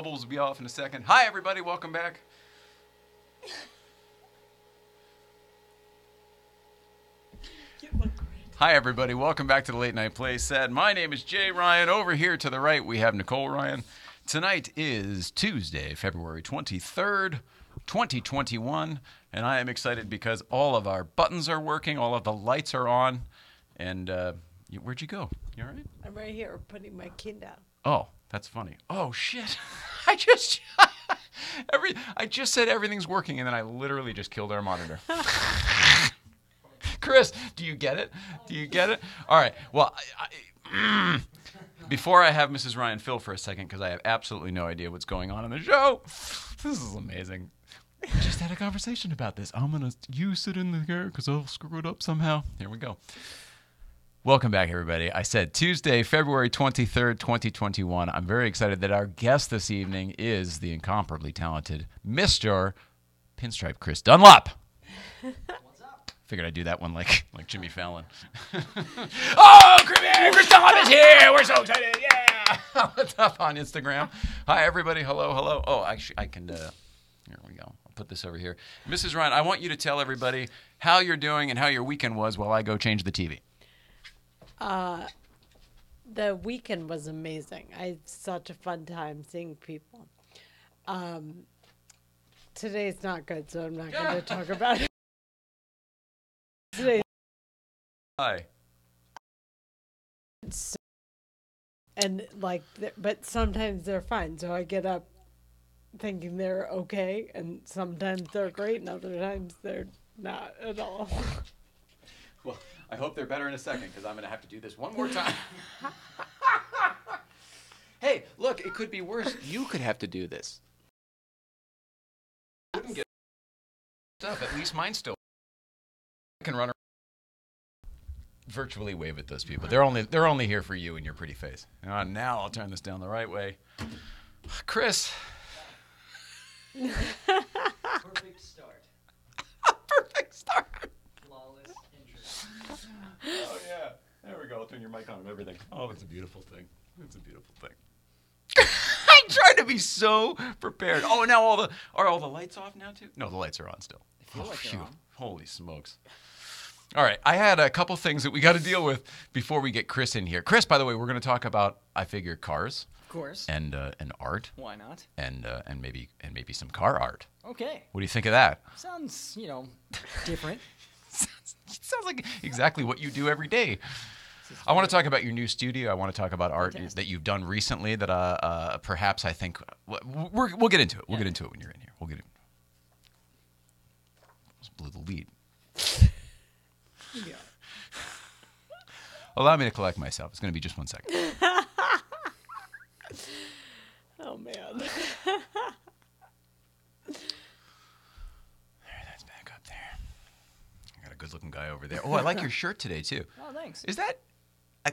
bubbles will be off in a second. Hi, everybody. Welcome back. Hi, everybody. Welcome back to the Late Night Play Set. My name is Jay Ryan. Over here to the right, we have Nicole Ryan. Tonight is Tuesday, February 23rd, 2021, and I am excited because all of our buttons are working, all of the lights are on, and uh, where'd you go? You all right? I'm right here putting my kid down. Oh, that's funny. Oh shit! I just every I just said everything's working, and then I literally just killed our monitor. Chris, do you get it? Do you get it? All right. Well, I, I, mm, before I have Mrs. Ryan fill for a second, because I have absolutely no idea what's going on in the show. This is amazing. We just had a conversation about this. I'm gonna you sit in the air because I'll screw it up somehow. Here we go. Welcome back, everybody. I said Tuesday, February 23rd, 2021. I'm very excited that our guest this evening is the incomparably talented Mr. Pinstripe Chris Dunlop. Figured I'd do that one like like Jimmy Fallon. oh, Chris Chris Dunlop is here. We're so excited. Yeah. What's up on Instagram? Hi, everybody. Hello, hello. Oh, actually, I can. Uh, here we go. I'll put this over here. Mrs. Ryan, I want you to tell everybody how you're doing and how your weekend was while I go change the TV. Uh, the weekend was amazing. I had such a fun time seeing people. Um, today's not good, so I'm not going to talk about it. Today, Hi. and like, but sometimes they're fine. So I get up thinking they're okay, and sometimes they're great, and other times they're not at all. Well, I hope they're better in a second because I'm going to have to do this one more time. hey, look, it could be worse. You could have to do this. Wouldn't get stuff. At least mine still. I can run around. Virtually wave at those people. They're only they're only here for you and your pretty face. Uh, now I'll turn this down the right way. Chris, Perfect start. perfect start. Flawless intro. Oh yeah. There we go. I'll turn your mic on and everything. Oh, it's a beautiful thing. It's a beautiful thing. I tried to be so prepared. Oh, now all the are all the lights off now too? No, the lights are on still. feel oh, like phew. on. Holy smokes. All right, I had a couple things that we got to deal with before we get Chris in here. Chris, by the way, we're going to talk about I figure cars Of course. and uh, and art Why not? and uh, and maybe and maybe some car art. Okay. What do you think of that? Sounds, you know, different. sounds like exactly what you do every day. I want to talk about your new studio. I want to talk about art Fantastic. that you've done recently. That uh, uh, perhaps I think we're, we'll get into it. We'll Yeah. get into it when you're in here. We'll get it. Just blew the lead. yeah. Allow me to collect myself. It's going to be just one second. oh man. There, that's back up there. I good-looking guy over there. Oh, I like your shirt today too. Oh, thanks. Is that?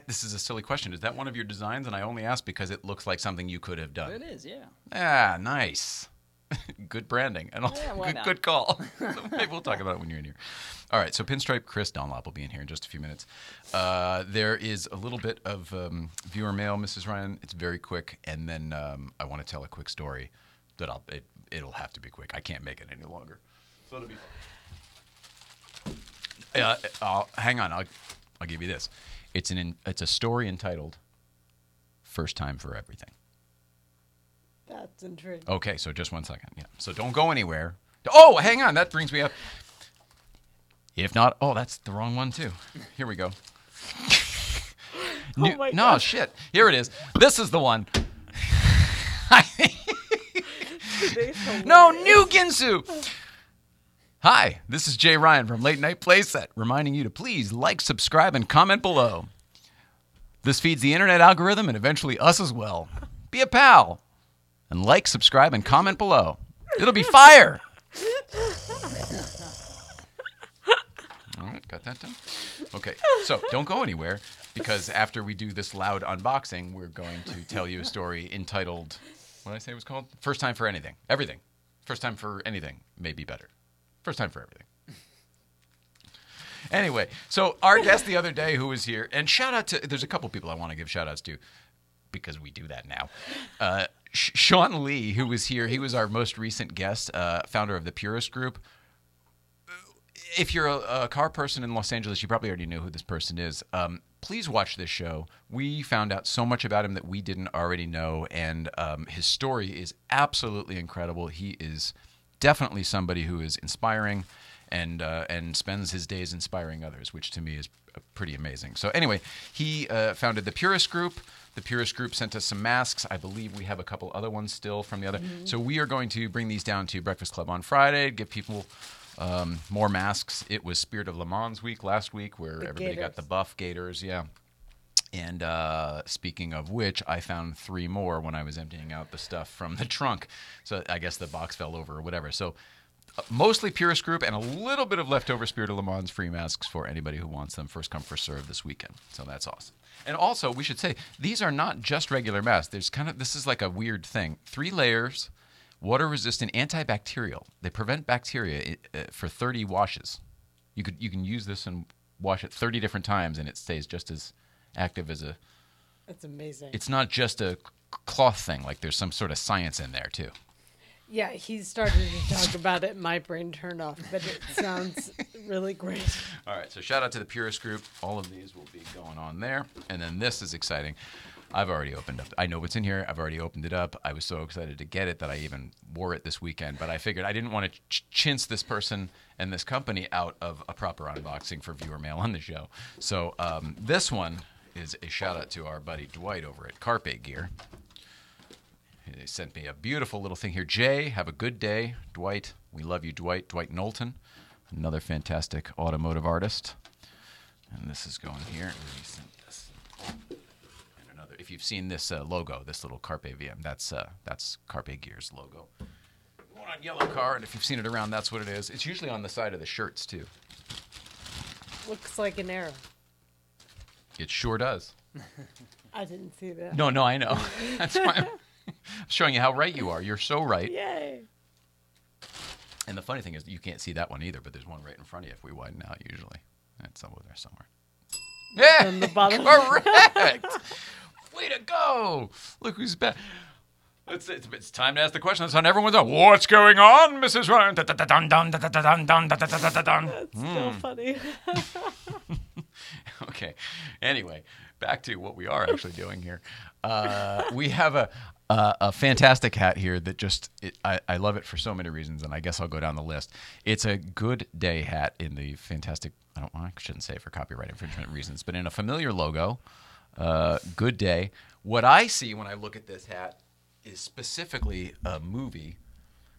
This is a silly question. Is that one of your designs? And I only ask because it looks like something you could have done. It is, yeah. Ah, nice. good branding and also Yeah, good, good call. Maybe we'll talk about it when you're in here. All right, so Pinstripe Chris Dunlop will be in here in just a few minutes. Uh, there is a little bit of um, viewer mail, Mrs. Ryan. It's very quick, and then um, I want to tell a quick story that I'll it, it'll have to be quick. I can't make it any longer. So it'll be. Uh, I'll, hang on, I'll I'll give you this. It's an in, it's a story entitled "First Time for Everything." That's intriguing. Okay, so just one second. Yeah. So don't go anywhere. Oh, hang on. That brings me up. If not, oh, that's the wrong one too. Here we go. New- my no, God. shit. Here it is. This is the one. No, new Ginsu. Hi, this is Jay Ryan from Late Night Playset, reminding you to please like, subscribe, and comment below. This feeds the internet algorithm and eventually us as well. Be a pal and like, subscribe, and comment below. It'll be fire. All right, got that done. Okay, so don't go anywhere because after we do this loud unboxing, we're going to tell you a story entitled, what did I say it was called? First time for anything. Everything. First time for anything may be better. First time for everything. Anyway, so our guest the other day who was here, and shout out to, there's a couple people I want to give shout outs to because we do that now. Uh, Sean Lee, who was here, he was our most recent guest, uh, founder of the Purist Group. If you're a, a car person in Los Angeles, you probably already know who this person is. Um, please watch this show. We found out so much about him that we didn't already know, and um, his story is absolutely incredible. He is definitely somebody who is inspiring and uh, and spends his days inspiring others, which to me is uh, pretty amazing. So anyway, he uh, founded the Purist Group. The Purist Group sent us some masks. I believe we have a couple other ones still from the other. So we are going to bring these down to Breakfast Club on Friday. Give people um, more masks. It was Spirit of Le Mans week last week, where The everybody got the buff Gators. Yeah. And uh, speaking of which, I found three more when I was emptying out the stuff from the trunk. So I guess the box fell over or whatever. So uh, mostly Purist Group and a little bit of leftover Spirit of Le Mans free masks for anybody who wants them. First come, first serve this weekend. So that's awesome. And also, we should say these are not just regular masks. There's kind of this is like a weird thing. Three layers, water resistant, antibacterial. They prevent bacteria uh, for 30 washes. You could you can use this and wash it 30 different times, and it stays just as active as a. That's amazing. It's not just a cloth thing. Like there's some sort of science in there too. yeah, he started to talk about it. My brain turned off, but it sounds really great. All right, so shout out to the Purist Group. All of these will be going on there. And then this is exciting. I've already opened up. I know what's in here. I've already opened it up. I was so excited to get it that I even wore it this weekend. But I figured I didn't want to ch- chintz this person and this company out of a proper unboxing for viewer mail on the show. So um, this one is a shout out to our buddy Dwight over at Carpe Gear. They sent me a beautiful little thing here. Jay, have a good day. Dwight, we love you, Dwight. Dwight Knowlton, another fantastic automotive artist. And this is going here. We sent this. And another. If you've seen this uh, logo, this little Carpe VM, that's uh, that's Carpe Gear's logo. One on yellow car, and if you've seen it around, that's what it is. It's usually on the side of the shirts too. Looks like an arrow. It sure does. I didn't see that. No, no, I know. That's why I'm showing you how right you are. You're so right. Yay. And the funny thing is, you can't see that one either, but there's one right in front of you if we widen out usually. That's over there somewhere. Yeah, the bottom. correct. Way to go! Look who's back. It's, it's, it's, time to ask the question. That's how everyone's on. What's going on, Mrs. Ryan? That's so hmm. funny. Okay. Anyway, back to what we are actually doing here. Uh, we have a, a a fantastic hat here that just it, I, I love it for so many reasons, and I guess I'll go down the list. It's a good day hat in the fantastic. I don't. I shouldn't say for copyright infringement reasons, but in a familiar logo. Uh, good day. What I see when I look at this hat is specifically a movie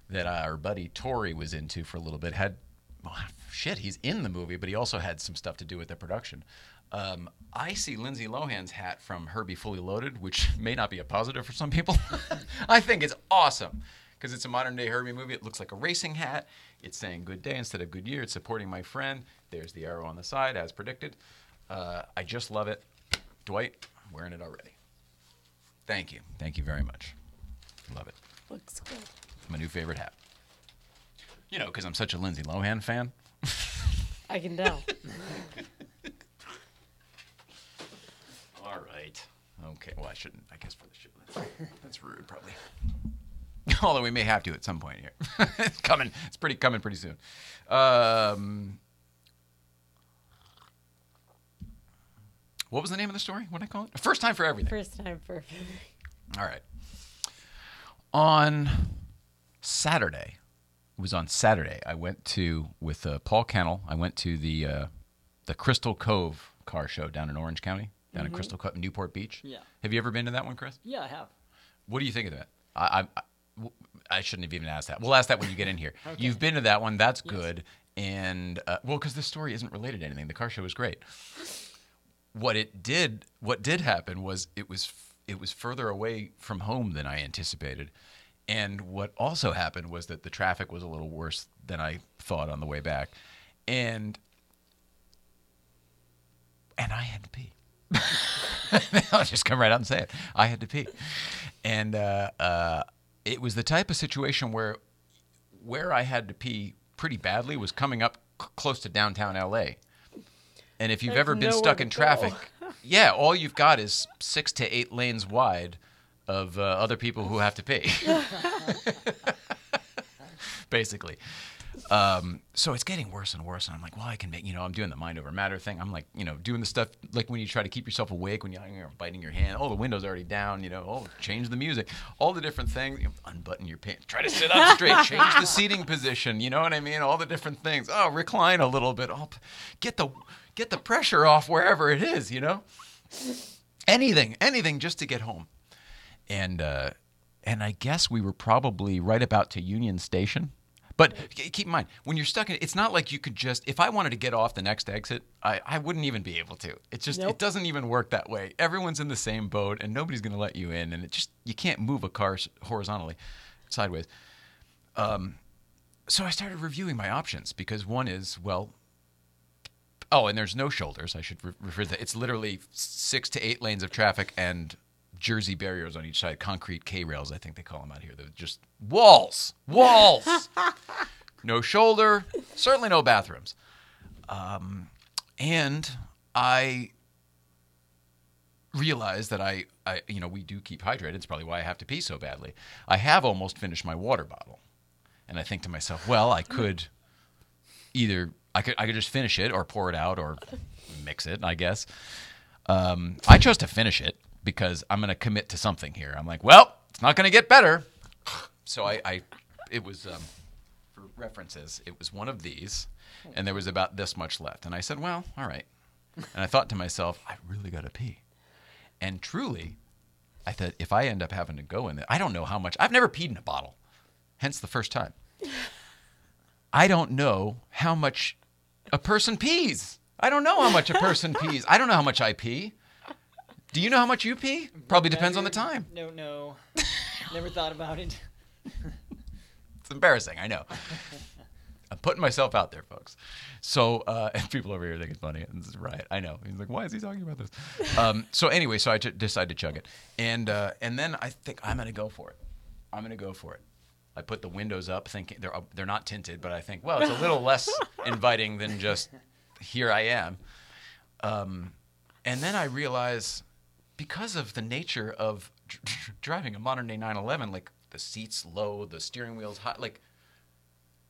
that our buddy Tori was into for a little bit. Had well, shit, he's in the movie, but he also had some stuff to do with the production. Um, I see Lindsay Lohan's hat from Herbie Fully Loaded, which may not be a positive for some people. I think it's awesome because it's a modern day Herbie movie. It looks like a racing hat. It's saying "Good Day" instead of "Good Year." It's supporting my friend. There's the arrow on the side, as predicted. Uh, I just love it. Dwight, I'm wearing it already. Thank you. Thank you very much. Love it. Looks good. My new favorite hat. You know, because I'm such a Lindsay Lohan fan. I can tell. All right. Okay. Well, I shouldn't. I guess for the show. That's, that's rude, probably. Although we may have to at some point here. it's coming. It's pretty coming pretty soon. Um, what was the name of the story? What did I call it? First time for everything. First time for. Everything. All right. On Saturday, was on Saturday. I went to with uh, Paul Kennel. I went to the uh, the Crystal Cove car show down in Orange County, down in Crystal Cove, Newport Beach. Yeah. Have you ever been to that one, Chris? Yeah, I have. What do you think of that? I, I, I- shouldn't have even asked that. We'll ask that when you get in here. You've been to that one. That's good. And uh, well, because the story isn't related to anything. The car show was great. What it did, what did happen was it was it was further away from home than I anticipated. And what also happened was that the traffic was a little worse than I thought on the way back. And and I had to pee. I'll just come right out and say it. I had to pee, and uh, uh, it was the type of situation where where I had to pee pretty badly was coming up c- close to downtown LA. And if you've There's ever been stuck in traffic, yeah, all you've got is six to eight lanes wide of uh, other people who have to pay, Basically. Um, so it's getting worse and worse. And I'm like, well, I can make, you know, I'm doing the mind over matter thing. I'm like, you know, doing the stuff like when you try to keep yourself awake, when you're, biting your hand. Oh, the window's already down, you know, oh, change the music, all the different things. You know, unbutton your pants, try to sit up straight, change the seating position. You know what I mean? All the different things. Oh, recline a little bit. Oh, get the, get the pressure off wherever it is, you know? Anything, anything just to get home. And, uh, and I guess we were probably right about to Union Station. But keep in mind, when you're stuck in it's not like you could just, if I wanted to get off the next exit, I, I wouldn't even be able to. It just, it doesn't even work that way. Everyone's in the same boat and nobody's going to let you in. And it just, you can't move a car horizontally, sideways. Um, so I started reviewing my options because one is, well, oh, and there's no shoulders. I should re- refer to that. It's literally six to eight lanes of traffic and Jersey barriers on each side, concrete K rails, I think they call them out here. They're just walls, walls. no shoulder, certainly no bathrooms. Um, and I realized that I, I, you know, we do keep hydrated. It's probably why I have to pee so badly. I have almost finished my water bottle. And I think to myself, well, I could either I could I could just finish it or pour it out or mix it, I guess. Um, I chose to finish it because I'm going to commit to something here. I'm like, well, it's not going to get better. So I, I it was um, for references, it was one of these, and there was about this much left. And I said, well, all right. And I thought to myself, I really got to pee. And truly, I thought if I end up having to go in it, I don't know how much. I've never peed in a bottle, hence the first time. I don't know how much a person pees. I don't know how much a person pees. I don't know how much I pee. Do you know how much you pee? Probably depends on the time. No, no. Never thought about it. It's embarrassing, I know. I'm putting myself out there, folks. So, uh, and people over here think it's funny. This is right. I know. He's like, why is he talking about this? Um, so anyway, so I ch- decided to chug it, and uh, and then I think I'm gonna go for it. I'm gonna go for it. I put the windows up, thinking they're up, they're not tinted, but I think, well, it's a little less inviting than just here I am. Um, and then I realize, because of the nature of driving a modern day 911, like the seats low, the steering wheel's high, like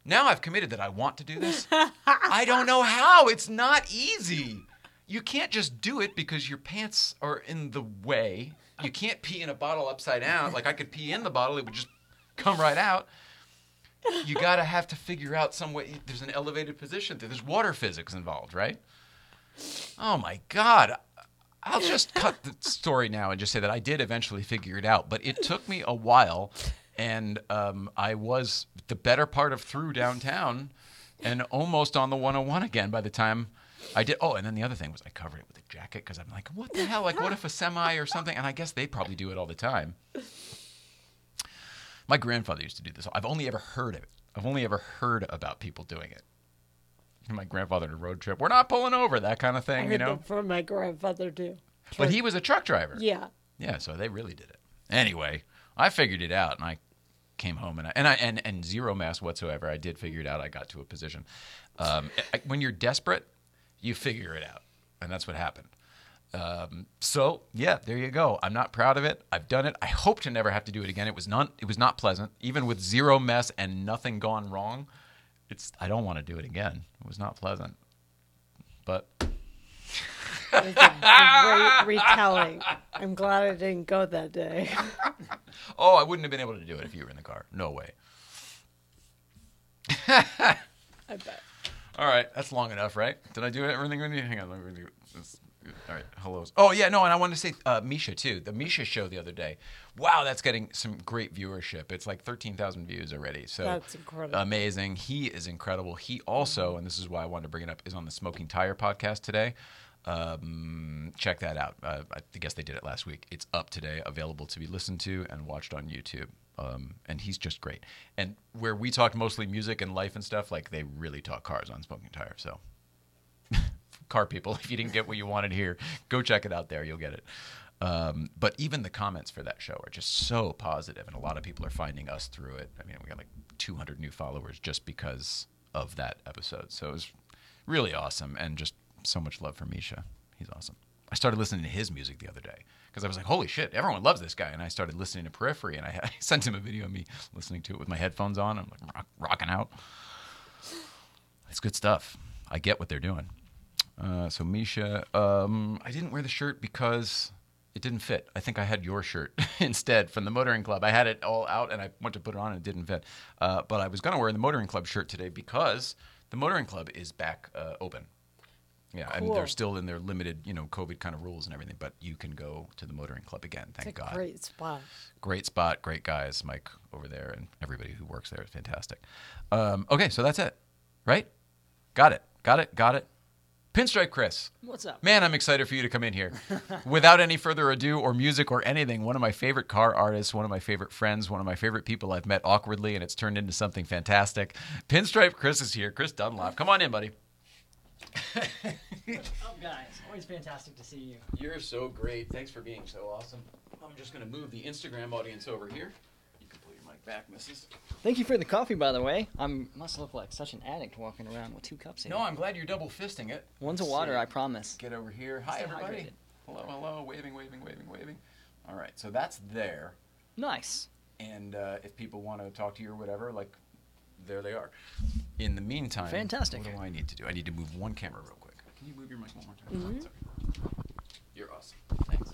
now I've committed that I want to do this. I don't know how. It's not easy. You can't just do it because your pants are in the way. You can't pee in a bottle upside down. Like I could pee in the bottle, it would just come right out. You gotta have to figure out some way. There's an elevated position. There's water physics involved, right? Oh my God. I'll just cut the story now and just say that I did eventually figure it out, but it took me a while, and um, I was the better part of through downtown, and almost on the 101 again by the time I did. Oh, and then the other thing was I covered it with a jacket because I'm like, what the hell? Like, what if a semi or something? And I guess they probably do it all the time. My grandfather used to do this. I've only ever heard of it. I've only ever heard about people doing it. My grandfather on a road trip. We're not pulling over, that kind of thing, you know. from my grandfather too. But he was a truck driver. Yeah. Yeah, so they really did it. Anyway, I figured it out, and I came home and I, and I and and zero mass whatsoever. I did figure it out. I got to a position. Um, I- when you're desperate, you figure it out, and that's what happened. Um, so yeah, there you go. I'm not proud of it. I've done it. I hope to never have to do it again. It was not. It was not pleasant, even with zero mess and nothing gone wrong. It's. I don't want to do it again. It was not pleasant, but It was retelling. I'm glad I didn't go that day. Oh, I wouldn't have been able to do it if you were in the car. No way. I bet. All right, that's long enough, right? Did I do everything? with you? Hang on, let me do this. All right, hellos. Oh yeah, no, and I wanted to say uh, Misha too. The Misha show the other day. Wow, that's getting some great viewership. It's like thirteen thousand views already. So That's incredible. amazing. He is incredible. He also, and this is why I wanted to bring it up, is on the Smoking Tire podcast today. Um, check that out. Uh, I guess they did it last week. It's up today, available to be listened to and watched on YouTube. Um, and he's just great. And where we talk mostly music and life and stuff, like they really talk cars on Smoking Tire. So, car people, if you didn't get what you wanted here, go check it out there. You'll get it. Um, but even the comments for that show are just so positive, and a lot of people are finding us through it. I mean, we got like 200 new followers just because of that episode. So it was really awesome, and just so much love for Misha. He's awesome. I started listening to his music the other day because I was like, holy shit, everyone loves this guy. And I started listening to Periphery, and I, I sent him a video of me listening to it with my headphones on. I'm like rock, rocking out. It's good stuff. I get what they're doing. Uh, so Misha, um, I didn't wear the shirt because it didn't fit. I think I had your shirt instead from the motoring club. I had it all out and I went to put it on and it didn't fit. Uh, but I was going to wear the motoring club shirt today because the motoring club is back uh, open. Yeah, and they're still in their limited, you know, COVID kind of rules and everything. But you can go to the motoring club again. Thank God great spot. great spot, great guys, Mike over there, and everybody who works there is fantastic. Um, okay, so that's it, right? Got it, got it, got it. Pinstripe Chris, What's up? man, I'm excited for you to come in here. Without any further ado, or music, or anything, one of my favorite car artists, one of my favorite friends, one of my favorite people I've met awkwardly, and it's turned into something fantastic. Pinstripe Chris is here. Chris Dunlop, come on in, buddy. Oh, guys, always fantastic to see you. You're so great. Thanks for being so awesome. I'm just going to move the Instagram audience over here. You can pull your mic back, missus. Thank you for the coffee, by the way. I must look like such an addict walking around with two cups here. No, I'm glad you're double fisting it. One's a Let's water, see. I promise. Get over here. Hi, Stay everybody. hydrated. Hello, hello. Waving, waving, waving, waving. All right, so that's there. Nice. And uh, if people want to talk to you or whatever, like, there they are. In the meantime, Fantastic. What do I need to do? I need to move one camera real quick. Can you move your mic one more time? Sorry. You're awesome. Thanks.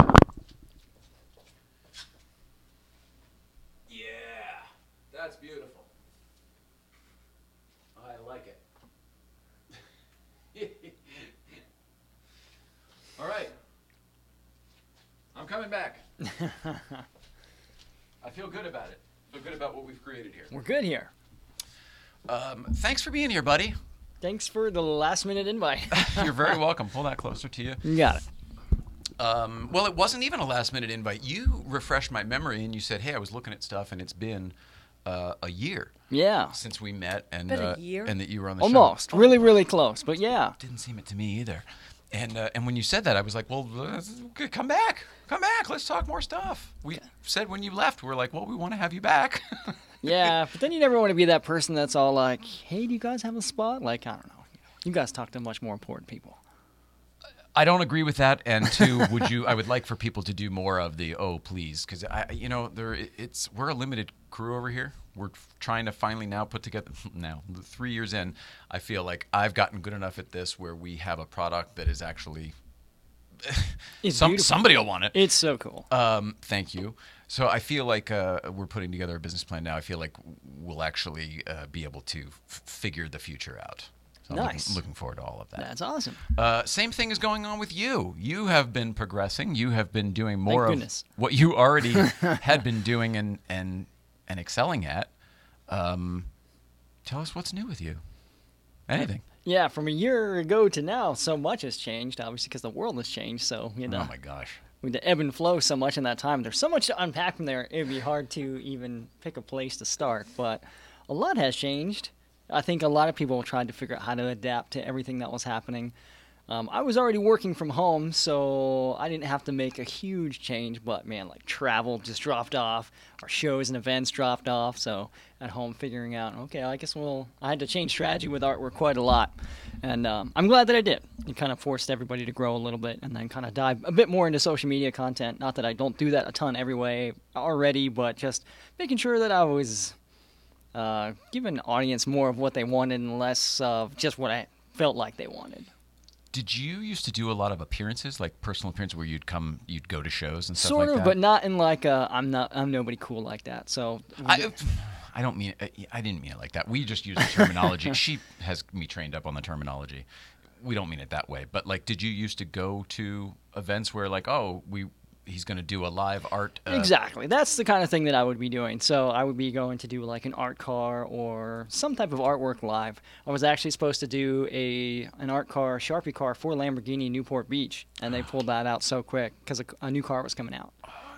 Yeah, that's beautiful. I like it. All right. I'm coming back. I feel good about it. I Feel good about what we've created here. We're good here. Um, thanks for being here, buddy. Thanks for the last minute invite. You're very welcome. Pull that closer to you. You got it. Um, well, it wasn't even a last minute invite. You refreshed my memory and you said, "Hey, I was looking at stuff, and it's been uh, a year Yeah. since we met, and Been a uh, year? and that you were on the Almost. show." Almost. Really, really close. But yeah. Didn't seem it to me either. And uh, and when you said that, I was like, "Well, come back, come back. Let's talk more stuff." We said when you left, we are like, "Well, we want to have you back." Yeah. but then you never want to be that person that's all like, hey, do you guys have a spot? Like, I don't know. You guys talk to much more important people. I don't agree with that. And two, would you? I would like for people to do more of the oh please, because I, you know, there it's we're a limited crew over here. We're trying to finally now put together. Now, three years in, I feel like I've gotten good enough at this where we have a product that is actually some somebody will want it. It's so cool. Um, thank you. So I feel like uh, we're putting together a business plan now. I feel like we'll actually uh, be able to f- figure the future out. So I'm looking- Nice. looking forward to all of that. That's awesome. Uh, same thing is going on with you. You have been progressing. You have been doing more of goodness. what you already had been doing and and and excelling at. Um, tell us what's new with you. Anything? Yeah, from a year ago to now, so much has changed, obviously, because the world has changed. So, you know, Oh my gosh. with the ebb and flow so much in that time, there's so much to unpack from there. It'd be hard to even pick a place to start, but a lot has changed. I think a lot of people tried to figure out how to adapt to everything that was happening. Um, I was already working from home, so I didn't have to make a huge change. But man, like travel just dropped off, our shows and events dropped off. So at home, figuring out, okay, I guess we'll. I had to change strategy with artwork quite a lot, and um, I'm glad that I did. It kind of forced everybody to grow a little bit, and then kind of dive a bit more into social media content. Not that I don't do that a ton every way already, but just making sure that I was uh, giving the audience more of what they wanted and less of just what I felt like they wanted. Did you used to do a lot of appearances, like personal appearances, where you'd come, you'd go to shows and stuff like that. sort like of, that? but not in like a I'm not I'm nobody cool like that. So I, I don't mean I didn't mean it like that. We just use the terminology. she has me trained up on the terminology. We don't mean it that way. But like, did you used to go to events where like, oh, we he's going to do a live art? Uh, exactly that's the kind of thing that I would be doing. So I would be going to do like an art car or some type of artwork live. I was actually supposed to do a an art car Sharpie car for Lamborghini Newport Beach, and they pulled that out so quick because a, a new car was coming out.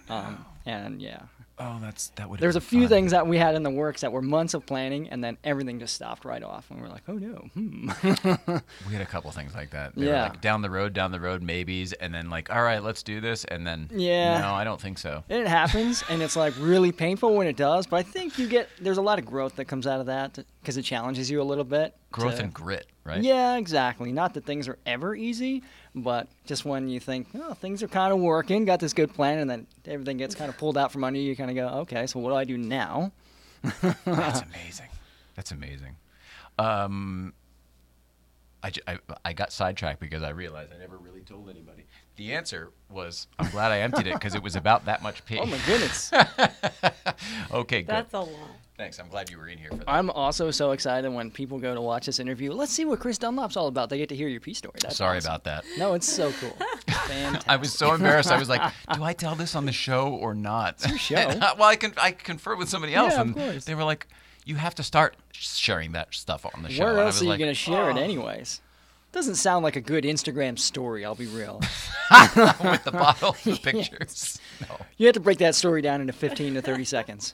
Um, And yeah, Oh, that's that would. there's a few things that we had in the works that were months of planning, and then everything just stopped right off, and we're like, oh no. Hmm. We had a couple things like that. They were Yeah. like down the road, down the road, maybes, and then like, all right, let's do this, and then Yeah. no, I don't think so. And it happens, and it's like really painful when it does. But I think you get there's a lot of growth that comes out of that because it challenges you a little bit. Growth to- and grit, right? Yeah, exactly. Not that things are ever easy, but just when you think, oh, things are kind of working, got this good plan, and then everything gets kind of pulled out from under you, you kind of go, okay, so what do I do now? That's amazing. That's amazing. Um, I, j- I, I got sidetracked because I realized I never really told anybody. The answer was I'm glad I emptied it because it was about that much pee. Oh my goodness. okay, good. That's a lot. Thanks. I'm glad you were in here for that. I'm also so excited when people go to watch this interview. Let's see what Chris Dunlop's all about. They get to hear your pee story. That's Sorry awesome. about that. No, it's so cool. Fantastic. I was so embarrassed. I was like, "Do I tell this on the show or not?" your show. Uh, well, I can I conferred with somebody else, Yeah, of and course. they were like, "You have to start sharing that stuff on the show." Where else was are you like, going to share it "Oh." anyways? Doesn't sound like a good Instagram story, I'll be real. with the bottle, the pictures. No. You have to break that story down into 15 to 30 seconds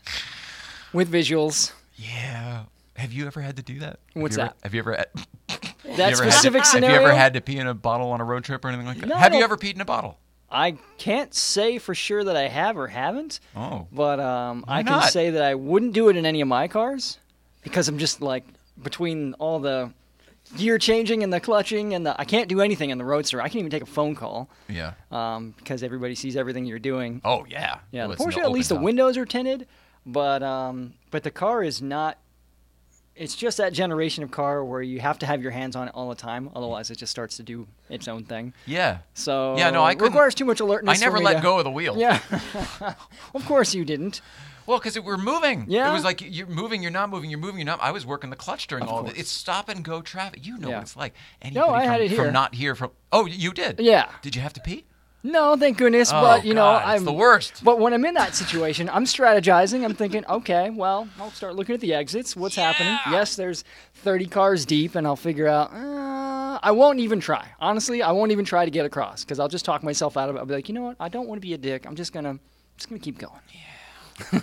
with visuals. Yeah. Have you ever had to do that? Have What's you ever- that? Have you ever? Had, That you ever had to- specific scenario. Have you ever had to pee in a bottle on a road trip or anything like that? No, I have you don't- ever peed in a bottle? I can't say for sure that I have or haven't, Oh. but um, I can not? say that I wouldn't do it in any of my cars because I'm just like between all the gear changing and the clutching and the I can't do anything in the Roadster. I can't even take a phone call Yeah. um, because everybody sees everything you're doing. Oh yeah. Yeah, Well, the it's Porsche at least the top. windows are tinted, but um, but the car is not. It's just that generation of car where you have to have your hands on it all the time, otherwise it just starts to do its own thing. Yeah. So Yeah, no, I it requires too much alertness. I never let to- go of the wheel. Yeah, of course you didn't. Well, because we're moving. Yeah. It was like you're moving, you're not moving, you're moving, you're not. I was working the clutch during Of all of course. it. It's stop and go traffic. You know Yeah. what it's like. Anybody I from, had it here. from not here from. Oh, you did. Yeah. Did you have to pee? No, thank goodness. Oh, but you know, I'm it's the worst. But when I'm in that situation, I'm strategizing. I'm thinking, okay, well, I'll start looking at the exits. What's happening? Yes, there's 30 cars deep, and I'll figure out. Uh, I won't even try. Honestly, I won't even try to get across because I'll just talk myself out of it. I'll be like, you know what? I don't want to be a dick. I'm just gonna, just gonna keep going. Yeah.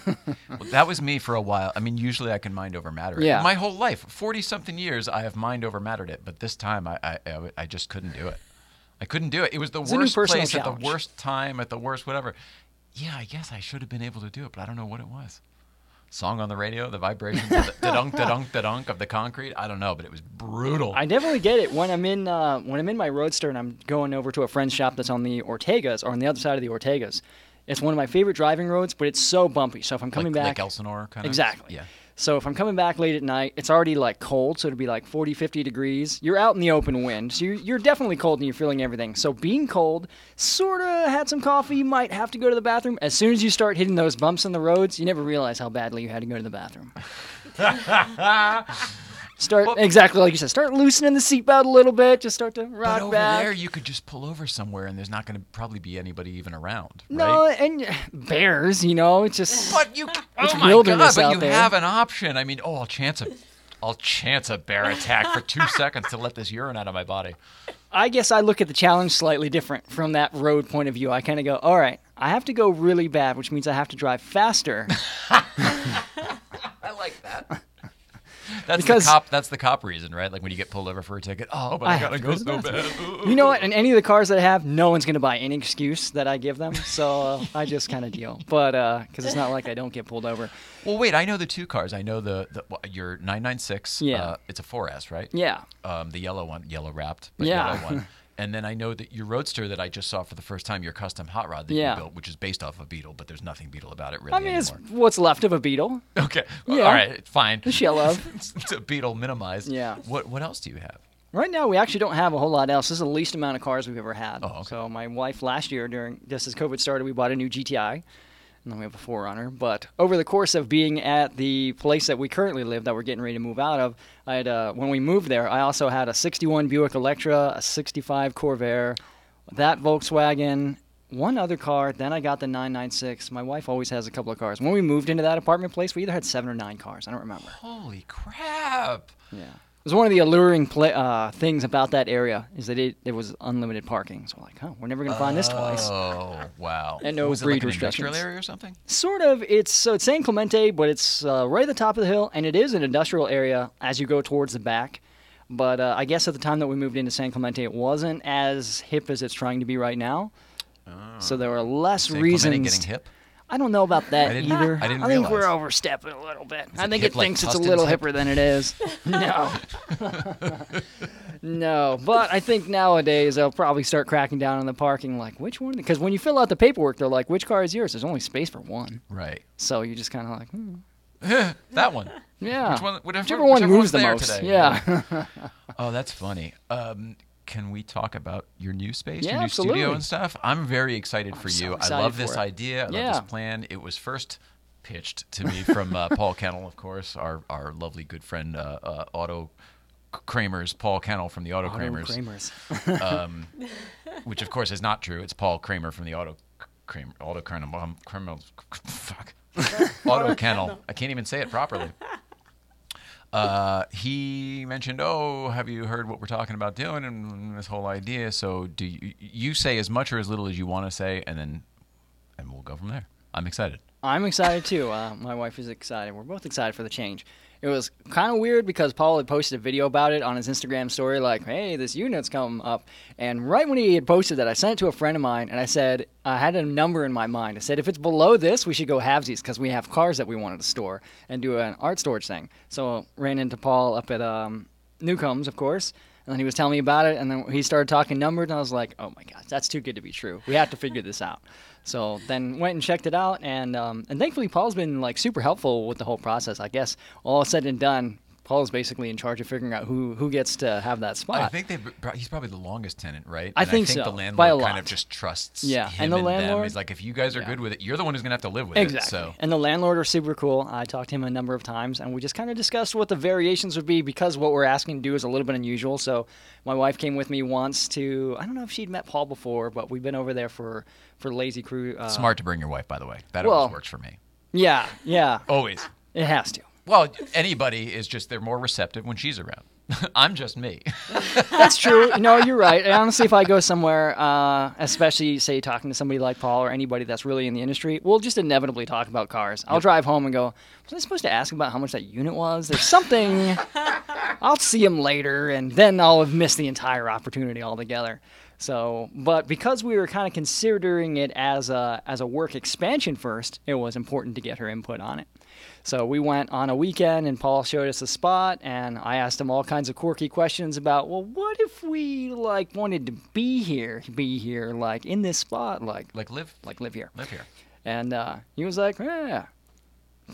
well, that was me for a while. I mean, usually I can mind over matter it. Yeah. My whole life, forty something years, I have mind over mattered it. But this time, I, I, I just couldn't do it. I couldn't do it. It was the It's worst place at the worst time at the worst whatever. Yeah, I guess I should have been able to do it, but I don't know what it was. Song on the radio, the vibrations, of the da-dunk, da-dunk, da-dunk of the concrete. I don't know, but it was brutal. I definitely get it when I'm in uh, when I'm in my roadster and I'm going over to a friend's shop that's on the Ortegas or on the other side of the Ortegas. It's one of my favorite driving roads, but it's so bumpy. So if I'm coming like, back, like Elsinore, kind of. Exactly. Yeah. So if I'm coming back late at night, it's already like cold, so it'd be like 40, 50 degrees. You're out in the open wind, so you're, you're definitely cold and you're feeling everything. So being cold, sort of had some coffee, you might have to go to the bathroom. As soon as you start hitting those bumps in the roads, you never realize how badly you had to go to the bathroom. Start exactly like you said. Start loosening the seatbelt a little bit. Just start to rock But over back. there, you could just pull over somewhere, and there's not going to probably be anybody even around. Right? no, and bears, you know, it's just. But you, It's oh my wilderness God, but you there. have an option. I mean, oh, I'll chance a, I'll chance a bear attack for two seconds to let this urine out of my body. I guess I look at the challenge slightly different from that road point of view. I kind of go, all right, I have to go really bad, which means I have to drive faster. I like that. That's Because- the cop. That's the cop reason, right? Like when you get pulled over for a ticket. Oh, but I, I gotta go go so bad. you know what? In any of the cars that I have, no one's going to buy any excuse that I give them. So uh, I just kind of deal. But because it's not like I don't get pulled over. Well, wait. I know the two cars. I know the, the your 996. Yeah. Uh, it's a 4S, right? Yeah. Um, the yellow one, yellow wrapped, but Yeah. yellow one. And then I know that your Roadster that I just saw for the first time, your custom hot rod that Yeah. you built, which is based off a Beetle, but there's nothing Beetle about it really I mean, it's what's left of a Beetle. Okay. Yeah. All right. Fine. The shell of. it's a Beetle minimized. Yeah. What What else do you have? Right now, we actually don't have a whole lot else. This is the least amount of cars we've ever had. Oh, okay. So my wife last year, during just as COVID started, we bought a new GTI, and then we have a 4Runner. But over the course of being at the place that we currently live, that we're getting ready to move out of, I had uh, when we moved there, I also had a '61 Buick Electra, a '65 Corvair, that Volkswagen. One other car, then I got the 996. My wife always has a couple of cars. When we moved into that apartment place, we either had seven or nine cars. I don't remember. Holy crap! Yeah. Was one of the alluring pla uh, things about that area is that it, it was unlimited parking. So we're like, oh, we're never gonna find this twice. Oh wow! And no was it breed like an industrial restrictions. area or something? Sort of. It's so it's San Clemente, but it's uh, right at the top of the hill, and it is an industrial area as you go towards the back. But uh, I guess at the time that we moved into San Clemente, it wasn't as hip as it's trying to be right now. So there were less San Clemente reasons. getting hip. I don't know about that I didn't- either. I didn't think we're overstepping a little bit. I it think it like thinks it's a little hip? hipper than it is. no. no, but I think nowadays they'll probably start cracking down on the parking. Like, which one? Because when you fill out the paperwork, they're like, which car is yours? There's only space for one. Right. So you're just kind of like, hmm, That one. yeah. Which one- whichever- Whichever one whichever moves the most. today. Yeah. Oh, that's funny. Um, can we talk about your new space, Yeah, your new studio and stuff? I'm very excited for so you. I excited love this it. idea. I love this plan. It was first pitched to me from uh, Paul Kennel, of course, our our lovely good friend, uh, uh, Auto Kramers, Paul Kennel from the Auto, Auto Kramers, Kramers. um, which of course is not true. It's Paul Kramer from the Auto Kramer, Auto Kennel, um, criminals, fuck, Auto Kennel. I can't even say it properly. Uh, he mentioned, "Oh, have you heard what we're talking about doing and this whole idea?" So, do you, you say as much or as little as you want to say, and then and we'll go from there. I'm excited. I'm excited too. Uh, my wife is excited. We're both excited for the change. It was kind of weird because Paul had posted a video about it on his Instagram story, like, "Hey, this unit's come up." And right when he had posted that, I sent it to a friend of mine, and I said I had a number in my mind. I said, "If it's below this, we should go halvesies because we have cars that we wanted to store and do an art storage thing." So ran into Paul up at um, Newcombs, of course. And then he was telling me about it, and then he started talking numbers, and I was like, "Oh my gosh, that's too good to be true. We have to figure this out." So then went and checked it out, and um, and thankfully Paul's been like super helpful with the whole process. I guess all said and done, Paul's basically in charge of figuring out who who gets to have that spot. I think they he's probably the longest tenant, right? I And think I think so, the by a landlord kind of just trusts Yeah, him and the them. landlord- is like, if you guys are Yeah. good with it, you're the one who's gonna have to live with Exactly. it. So And the landlord are super cool. I talked to him a number of times, and we just kind of discussed what the variations would be because what we're asking to do is a little bit unusual. So my wife came with me once to I don't know if she'd met Paul before, but we've been over there for for Lazy Crew. Uh, smart to bring your wife, by the way. That well- always works for me. Yeah, yeah, Always. it has to. Well, anybody is just they're more receptive when she's around. I'm just me. That's true. No, you're right. And honestly, if I go somewhere, uh, especially say talking to somebody like Paul or anybody that's really in the industry, we'll just inevitably talk about cars. I'll drive home and go, was I supposed to ask about how much that unit was? There's something. I'll see him later, and then I'll have missed the entire opportunity altogether. So, but because we were kind of considering it as a as a work expansion first, it was important to get her input on it. So we went on a weekend, and Paul showed us a spot, and I asked him all kinds of quirky questions about, well, what if we like wanted to be here, be here, like in this spot, like like live like live here. live here. And uh, he was like, yeah,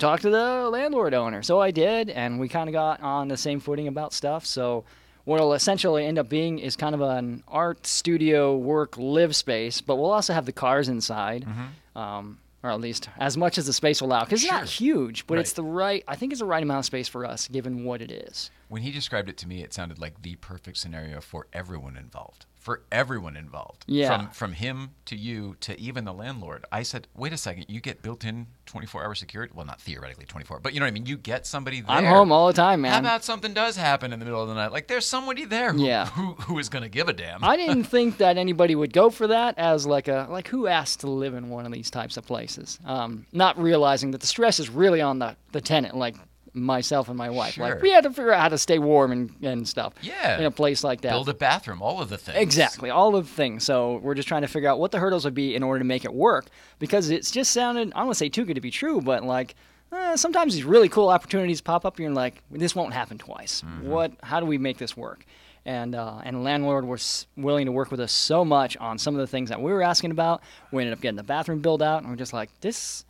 talk to the landlord owner. So I did, and we kind of got on the same footing about stuff. So what it'll essentially end up being is kind of an art studio work live space, but we'll also have the cars inside. Um, or at least as much as the space will allow, because it's not. Huge, but Right. it's the right. I think it's the right amount of space for us, given what it is. When he described it to me, it sounded like the perfect scenario for everyone involved. For everyone involved. Yeah. From from him to you to even the landlord. I said, wait a second, you get built-in 24-hour security. Well, not theoretically 24, but you know what I mean. You get somebody there. I'm home all the time, man. How about something does happen in the middle of the night? Like there's somebody there who, Yeah. who, who is going to give a damn. I didn't think that anybody would go for that as like a like who asked to live in one of these types of places. Um, not realizing that the stress is really on the the tenant, like myself and my wife. Sure. Like we had to figure out how to stay warm and, and stuff. Yeah. In a place like that. Build a bathroom, all of the things. Exactly, all of the things. So we're just trying to figure out what the hurdles would be in order to make it work because it's just sounded, I don't want to say too good to be true, but like uh, sometimes these really cool opportunities pop up and you're like, this won't happen twice. What? How do we make this work? And, uh, and landlord was willing to work with us so much on some of the things that we were asking about. We ended up getting the bathroom built out, and we're just like, this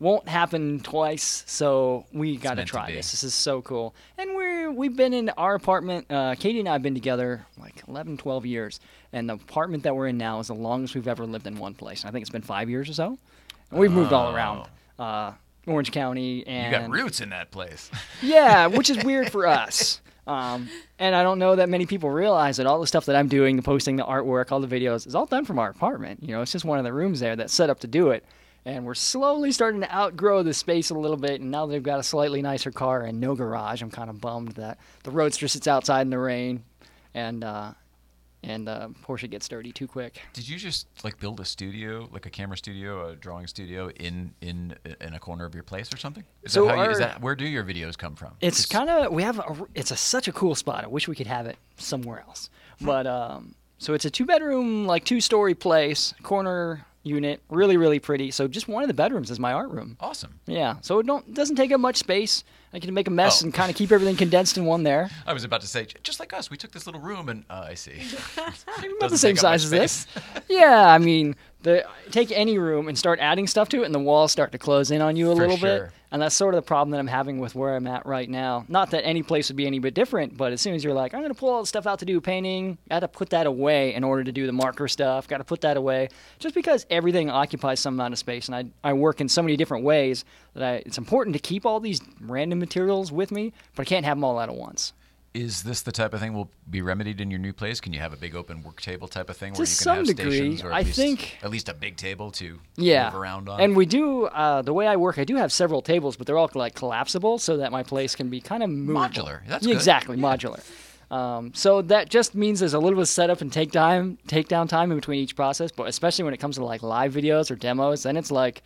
won't happen twice, so we got to try this. This is so cool. And we're we've been in our apartment. Uh, Katie and I have been together like 11, 12 years, and the apartment that we're in now is the longest we've ever lived in one place. I think it's been five years or so. And we've moved all around. Uh, Orange County Oh. You and got roots in that place. yeah, which is weird for us. Um, and I don't know that many people realize that all the stuff that I'm doing, the posting, the artwork, all the videos, is all done from our apartment. You know, it's just one of the rooms there that's set up to do it. And we're slowly starting to outgrow the space a little bit. And now they've got a slightly nicer car and no garage. I'm kind of bummed that the Roadster sits outside in the rain, and uh, and uh, Porsche gets dirty too quick. Did you just like build a studio, like a camera studio, a drawing studio in in in a corner of your place or something? Is So that how you, is that where do your videos come from? It's kind of we have a, it's a such a cool spot. I wish we could have it somewhere else. But um, so it's a two bedroom, like two story place, corner unit, really really pretty. So just one of the bedrooms is my art room. awesome. Yeah, so it don't doesn't take up much space. I can make a mess Oh. and kind of keep everything condensed in one there. I was about to say, just like us, we took this little room and uh, I see. About the same size as this. yeah, I mean, the take any room and start adding stuff to it, and the walls start to close in on you a For little sure. bit. And that's sort of the problem that I'm having with where I'm at right now. Not that any place would be any bit different, but as soon as you're like, I'm going to pull all the stuff out to do painting, got to put that away in order to do the marker stuff. Got to put that away, just because everything occupies some amount of space, and I I work in so many different ways that I, it's important to keep all these random materials with me, but I can't have them all out at once. Is this the type of thing will be remedied in your new place? Can you have a big open work table type of thing where To you can have degree, stations, or at I least, think- at least a big table to yeah. move around on? And we do uh, the way I work. I do have several tables, but they're all like collapsible, so that my place can be kind of movable. Modular. That's Yeah, good. exactly modular. Um, so that just means there's a little bit of setup and take time, take down time in between each process. But especially when it comes to like live videos or demos, then it's like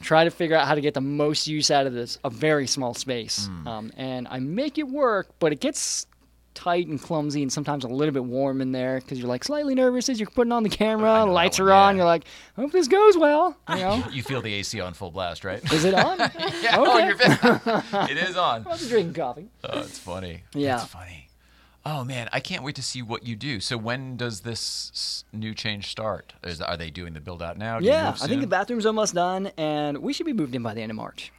try to figure out how to get the most use out of this a very small space. Hmm. Um, and I make it work, but it gets tight and clumsy and sometimes a little bit warm in there because you're like slightly nervous as you're putting on the camera, lights one, are on, yeah. you're like, I hope this goes well. You know, you feel the AC on full blast, right? is it on? yeah, oh, Okay. you're, it is on. I'm drinking coffee. Oh, it's funny. Yeah. That's funny. Oh man, I can't wait to see what you do. So when does this new change start? Is, are they doing the build out now? Do you Yeah, I think the bathroom's almost done, and we should be moved in by the end of March.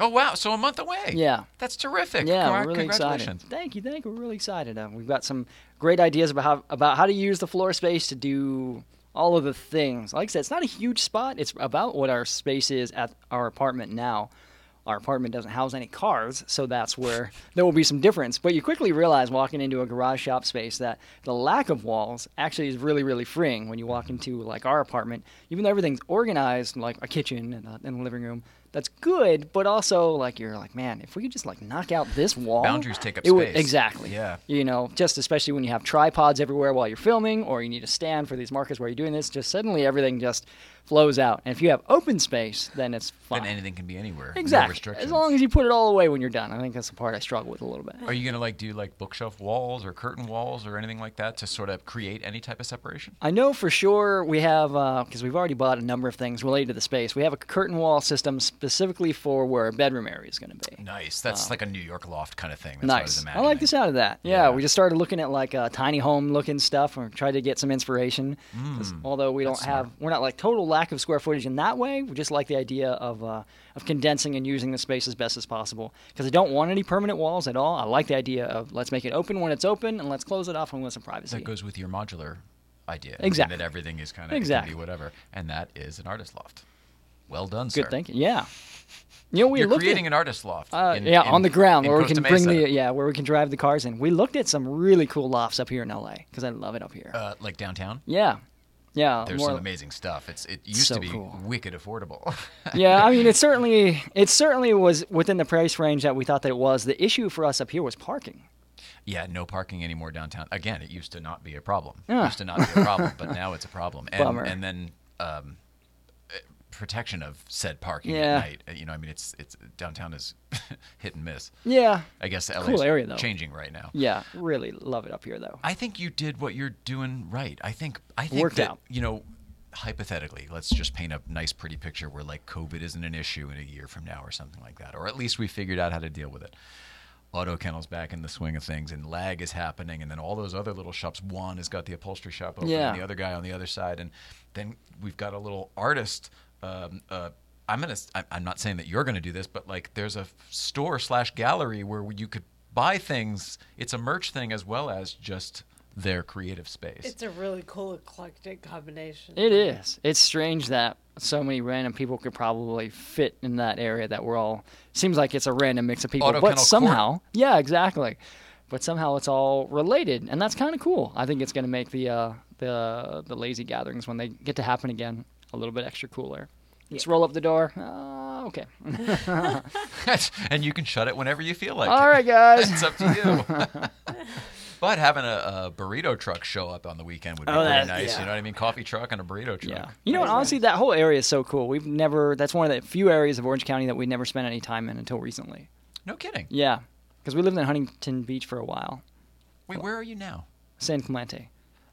Oh wow, so a month away. Yeah. That's terrific. Yeah, Congra- we're really excited. Thank you, thank you. We're really excited. Uh, we've got some great ideas about how about how to use the floor space to do all of the things. Like I said, it's not a huge spot. It's about what our space is at our apartment now. Our apartment doesn't house any cars, so that's where there will be some difference. But you quickly realize walking into a garage shop space that the lack of walls actually is really, really freeing when you walk into like our apartment. Even though everything's organized, like a kitchen and a, and a living room, that's good. But also, like you're like, man, if we could just like knock out this wall, Boundaries take up it would- space. exactly. Yeah. You know, just especially when you have tripods everywhere while you're filming, or you need a stand for these markers while you're doing this. Just suddenly everything just flows out. And if you have open space, then it's fine. Then anything can be anywhere. No exactly. restrictions. as long as you put it all away when you're done. I think that's the part I struggle with a little bit. Are you gonna like do like bookshelf walls or curtain walls or anything like that to sort of create any type of separation? I know for sure we have because we've already bought a number of things related to the space. We have a curtain wall system specifically for where our bedroom area is going to be. Nice. That's like a New York loft kind of thing. That's what I was nice. I, like the sound of that. Yeah, Yeah. we just started looking at like uh, tiny home looking stuff and tried to get some inspiration. 'Cause although we don't Mm, that's smart. have, we're not like total lack of square footage in that way. We just like the idea of uh, of condensing and using the space as best as possible. Because I don't want any permanent walls at all. I like the idea of let's make it open when it's open and let's close it off when we want some privacy. That goes with your modular idea. Exactly. That everything is kind of Exactly. be whatever, and that is an artist loft. Well done, Good sir. Good thinking. Yeah. You know, we You're creating at, an artist loft. Uh, in- yeah, in- on the ground where we Costa can bring the yeah where we can drive the cars in. We looked at some really cool lofts up here in LA because I love it up here. uh, like downtown. yeah, yeah, There's more- some amazing stuff. It's it used So to be cool. wicked affordable. yeah. I mean, it certainly it certainly was within the price range that we thought that it was. The issue for us up here was parking. yeah, no parking anymore downtown. Again, it used to not be a problem. It used to not be a problem, but now it's a problem. And Bummer. and then um, protection of said parking Yeah. at night. Uh, You know, I mean, it's it's downtown is hit and miss. Yeah, I guess LA's Cool area, though. changing right now. yeah, really love it up here though. I think you did what you're doing right. I think I think Worked that out. you know, hypothetically, let's just paint a nice, pretty picture where like COVID isn't an issue in a year from now or something like that, or at least we figured out how to deal with it. Auto Kennel's back in the swing of things, and lag is happening, and then all those other little shops. One has got the upholstery shop open, Yeah. and the other guy on the other side, and then we've got a little artist. Um, uh, I'm gonna. I'm not saying that you're gonna do this, but like, there's a store slash gallery where you could buy things. It's a merch thing as well as just their creative space. It's a really cool eclectic combination. It is. It's strange that so many random people could probably fit in that area that we're all seems like it's a random mix of people. Auto but Kennel Court. somehow yeah, exactly. But somehow it's all related and that's kinda cool. I think it's gonna make the uh the the lazy gatherings when they get to happen again a little bit extra cooler. Just roll up the door. Uh, okay. and you can shut it whenever you feel like All it. right, guys. It's up to you. but having a, a burrito truck show up on the weekend would be Oh, pretty nice. yeah. You know what I mean? Coffee truck and a burrito truck. Yeah. You know what? Honestly, that whole area is so cool. We've never. That's one of the few areas of Orange County that we never spent any time in until recently. No kidding. Yeah, because we lived in Huntington Beach for a while. Wait, where are you now? San Clemente,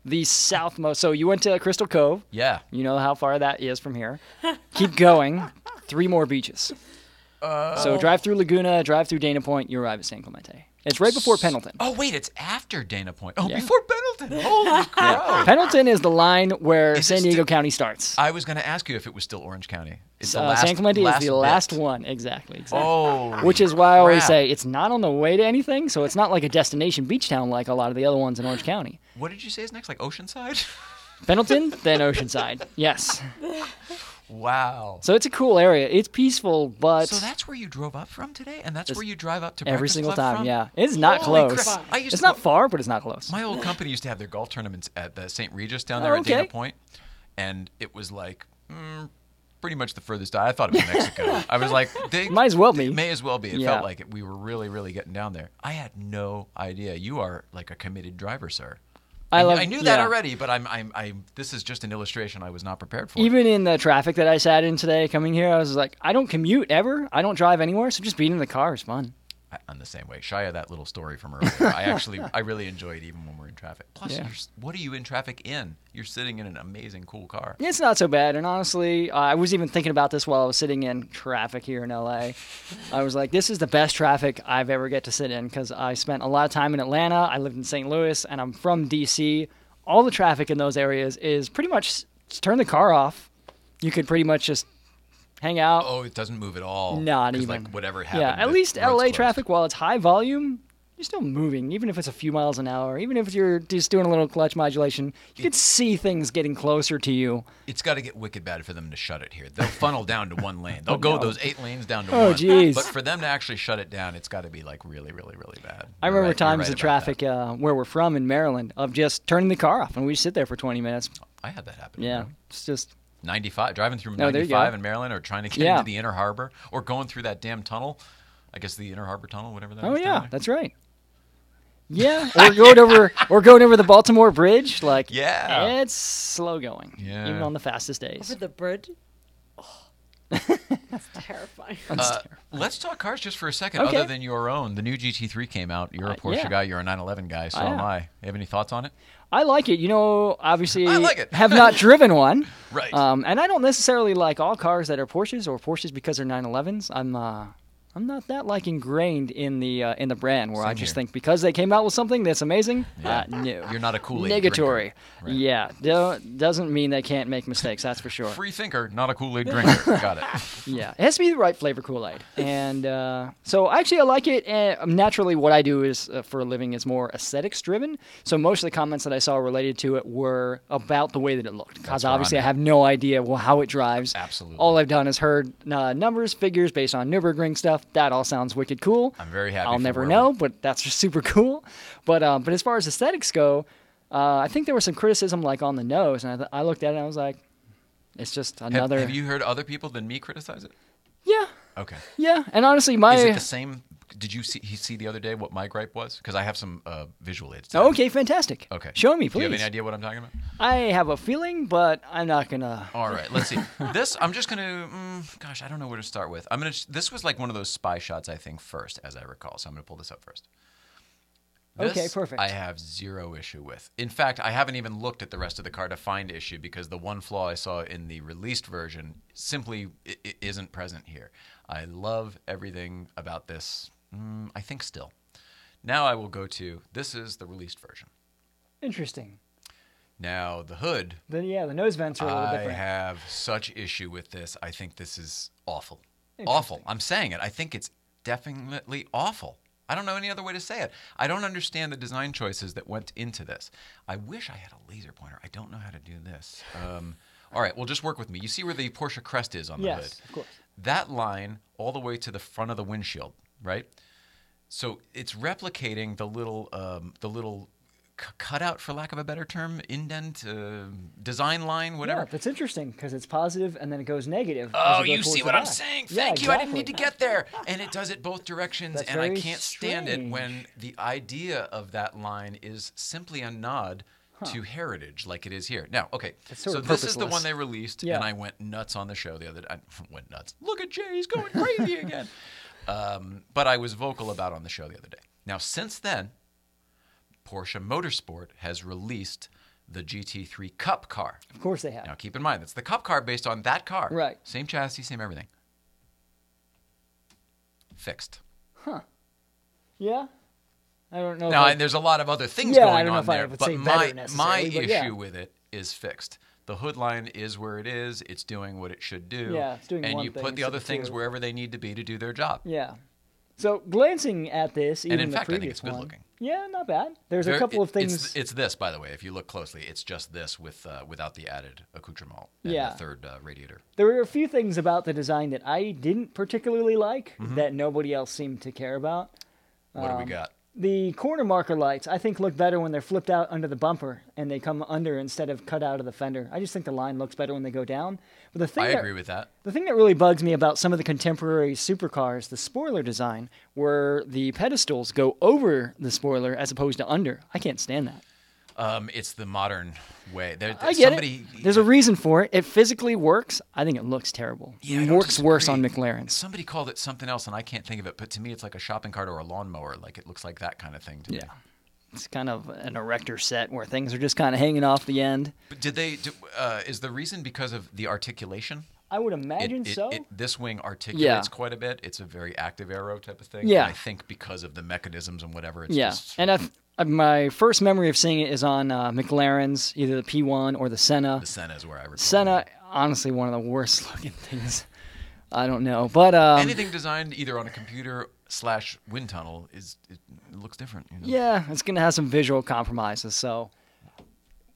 the southmost. So you went to Crystal Cove. Yeah. You know how far that is from here. Keep going. Three more beaches. Uh, so drive through Laguna, drive through Dana Point, you arrive at San Clemente. It's right before Pendleton. Oh wait, it's after Dana Point. Oh, Yeah. before Pendleton. Holy crow! Pendleton is the line where Is San Diego the- County starts. I was going to ask you if it was still Orange County. It's the Uh, last, San Clemente is the bit. last one. Exactly. exactly. Oh, Which is why I always say it's not on the way to anything, so it's not like a destination beach town like a lot of the other ones in Orange County. What did you say is next? Like Oceanside? Pendleton, then Oceanside. Yes. wow. So it's a cool area. It's peaceful, but So that's where you drove up from today, and that's where you drive up to every Breakfast single Club time, from? yeah. It's not Holy close. crap. I used It's to not go- far, but it's not close. My old company used to have their golf tournaments at the St. Regis down Oh, there at Dana Point, and it was like mm, pretty much the furthest. I thought it was Mexico. I was like, they Might as well be. May as well be. It Yeah. felt like it, we were really, really getting down there. I had no idea. You are like a committed driver, sir. I love- I knew that yeah. already, but I'm, I'm, I'm. This is just an illustration I was not prepared for. Even in the traffic that I sat in today coming here, I was like, I don't commute ever. I don't drive anywhere, so just being in the car is fun. I'm the same way. Of that little story from earlier. I actually, I really enjoy it even when we're in traffic. Plus, Yeah. what are you in traffic in? You're sitting in an amazing, cool car. It's not so bad, and honestly, uh, I was even thinking about this while I was sitting in traffic here in LA. I was like, this is the best traffic I've ever get to sit in because I spent a lot of time in Atlanta. I lived in St. Louis, and I'm from DC. All the traffic in those areas is pretty much turn the car off. You could pretty much just hang out. Oh, it doesn't move at all. Not even. Like whatever happened. yeah, at least LA closed. traffic, while it's high volume, you're still moving, even if it's a few miles an hour. Even if you're just doing a little clutch modulation, you could see things getting closer to you. It's got to get wicked bad for them to shut it here. They'll funnel down to one lane. They'll Oh, go no. those eight lanes down to Oh, one. jeez. But for them to actually shut it down, it's got to be like really, really, really bad. I You're remember right- times right of traffic uh, where we're from in Maryland of just turning the car off and we sit there for 20 minutes. I had that happen. Yeah, it's just 95 driving through Oh, 95 in Maryland or trying to get Yeah. into the inner harbor or going through that damn tunnel. I guess the inner harbor tunnel, whatever that oh is down yeah, that's right. Yeah, or going over or going over the Baltimore Bridge. Like Yeah. it's slow going. Yeah. even on the fastest days. Over the bridge? That's terrifying. Uh, let's talk cars just for a second, Okay. other than your own. The new GT3 came out. You're a Uh, Porsche yeah. guy. You're a 911 guy. So I am am. I. You have any thoughts on it? I like it. You know, obviously, I like it. have not driven one. Right. Um, and I don't necessarily like all cars that are Porsches or Porsches because they're 911s. I'm uh, I'm not that like ingrained in the uh, in the brand where I just here. think because they came out with something that's amazing. Yeah. Uh, no. You're not a Kool-Aid Negatory. drinker. Right. Yeah, don't, doesn't mean they can't make mistakes. That's for sure. Free thinker, not a Kool Aid drinker. Got it. Yeah, it has to be the right flavor Kool Aid. And uh, so actually, I like it. And naturally, what I do is uh, for a living is more aesthetics driven. So most of the comments that I saw related to it were about the way that it looked. Because obviously, I have no idea well, how it drives. Absolutely. All I've done is heard uh, numbers, figures based on Nürburgring stuff. That all sounds wicked cool. I'm very happy. I'll never know, but that's just super cool. But um, but as far as aesthetics go, uh, I think there was some criticism like on the nose, and I, th- I looked at it and I was like, it's just Have, another. have you heard other people than me criticize it? Yeah, Okay. yeah. And honestly, my Is it the same? Did you see he see the other day what my gripe was? Because I have some uh, visual aids. to Oh, okay, fantastic. Okay. Show me, please. Do you have any idea what I'm talking about? I have a feeling, but I'm not gonna. All right, let's see. this I'm just gonna. Mm, gosh, I don't know where to start with. I'm gonna. This was like one of those spy shots, I think, first, as I recall. So I'm gonna pull this up first. Okay, perfect. I have zero issue with. In fact, I haven't even looked at the rest of the car to find issue because the one flaw I saw in the released version simply i- i- isn't present here. I love everything about this. Mm, I think still. Now I will go to this is the released version. Interesting. Now the hood Then yeah, the nose vents are a little I different. have such issue with this. I think this is awful. Awful. I'm saying it. I think it's definitely awful. I don't know any other way to say it. I don't understand the design choices that went into this. I wish I had a laser pointer. I don't know how to do this. Um, all right, well, just work with me. You see where the Porsche crest is on the hood? Yes, of course. That line all the way to the front of the windshield, right? So it's replicating the little um, the little c- cutout, for lack of a better term, indent, uh, design line, Yeah, whatever. that's interesting because it's positive and then it goes negative. Oh, you you see what I'm saying? Yeah, Thank you. I didn't need to get there. And it does it both directions, That's and I can't stand it when the idea of that line is simply a nod to heritage, like it is here. Now, okay, so this is the one they released, Yeah. and I went nuts on the show the other. I went nuts. Look at Jay, he's going crazy again. Um, but I was vocal about on the show the other day. Now, since then, Porsche Motorsport has released the GT3 Cup car. Of course they have. Now, keep in mind, that's the Cup car based on that car. Right. Same chassis, same everything. Fixed. Huh. Yeah. I don't know. Now, and there's a lot of other things Yeah, I going don't know on if I there, would but say my my issue yeah. with it is fixed. The hood line is where it is. It's doing what it should do. Yeah, it's doing and you put the other things two. wherever they need to be to do their job. yeah. So glancing at this, even in the fact, I think previous it's good one, looking. Yeah, not bad. There's Very- a couple of things. It's, it's this, by the way. If you look closely, it's just this with uh, without the added accoutrement and Yeah. the third uh, radiator. there were a few things about the design that I didn't particularly like Mm-hmm. that nobody else seemed to care about. What do we Um, got? The corner marker lights, I think, look better when they're flipped out under the bumper and they come under instead of cut out of the fender. I just think the line looks better when they go down. But the thing I that, agree with that. The thing that really bugs me about some of the contemporary supercars, the spoiler design, where the pedestals go over the spoiler as opposed to under. I can't stand that. Um, it's the modern way. There, I get somebody, it. There's a reason for it. It physically works. I think it looks terrible. Yeah, it works worse on disagree. McLaren's. Somebody called it something else, and I can't think of it. But to me, it's like a shopping cart or a lawnmower. Like it looks like that kind of thing to me. Yeah. It's kind of an erector set where things are just kind of hanging off the end. But did they? Do, uh, is the reason because of the articulation? I would imagine it- so. it- this wing articulates Yeah. quite a bit. It's a very active aero type of thing. Yeah. And I think because of the mechanisms and whatever. It's yeah. Just, And uh, my first memory of seeing it is on uh, McLaren's, either the P1 or the Senna. the Senna is where I recall. Senna, honestly, one of the worst looking things. I don't know, but um, Anything designed either on a computer slash wind tunnel is it, looks different. You know? yeah, it's gonna have some visual compromises. So,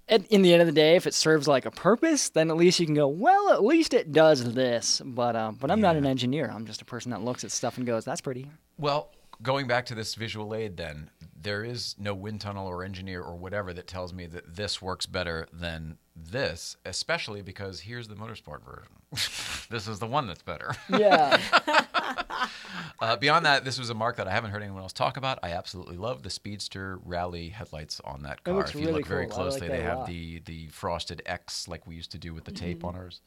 at, in the end of the day, if it serves like a purpose, then at least you can go, well, at least it does this. But um, but I'm not an engineer. I'm just a person that looks at stuff and goes, that's pretty. Well, going back to this visual aid, then there is no wind tunnel or engineer or whatever that tells me that this works better than this, especially because here's the motorsport version. this is the one that's better. Yeah, Uh, beyond that, this was a mark that I haven't heard anyone else talk about. I absolutely love the Speedster Rally headlights on that car. looks if you really look very cool. I like closely, they have lot. the the frosted X like we used to do with the tape on ours.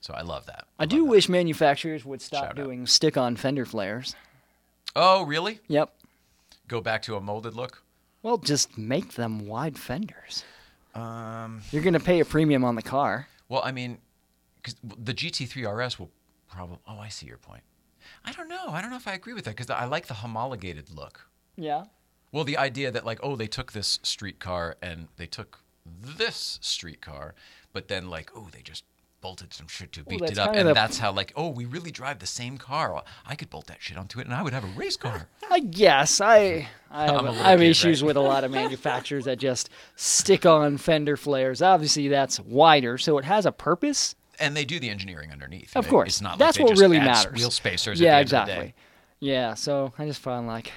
So I love that. I love do that. wish manufacturers would stop Shout out. doing stick-on fender flares. Oh, really? Yep. Go back to a molded look. Well, just make them wide fenders. Um, You're gonna pay a premium on the car. well, I mean, because the GT3 RS will probably. Oh, I see your point. I don't know. I don't know if I agree with that because I like the homologated look. Yeah. Well, the idea that like, oh, they took this street car and they took this street car, but then like, oh, they just bolted some shit to Well, beat that's it up, and that's how like, oh, we really drive the same car. I could bolt that shit onto it, and I would have a race car. I guess I I have, I'm a little I have kid, issues right? with a lot of manufacturers that just stick on fender flares. Obviously, that's wider, so it has a purpose. and they do the engineering underneath. Of course, it's not that's like what really matters. Wheel spacers. yeah, at the end of the exactly. day. Yeah, so I just find like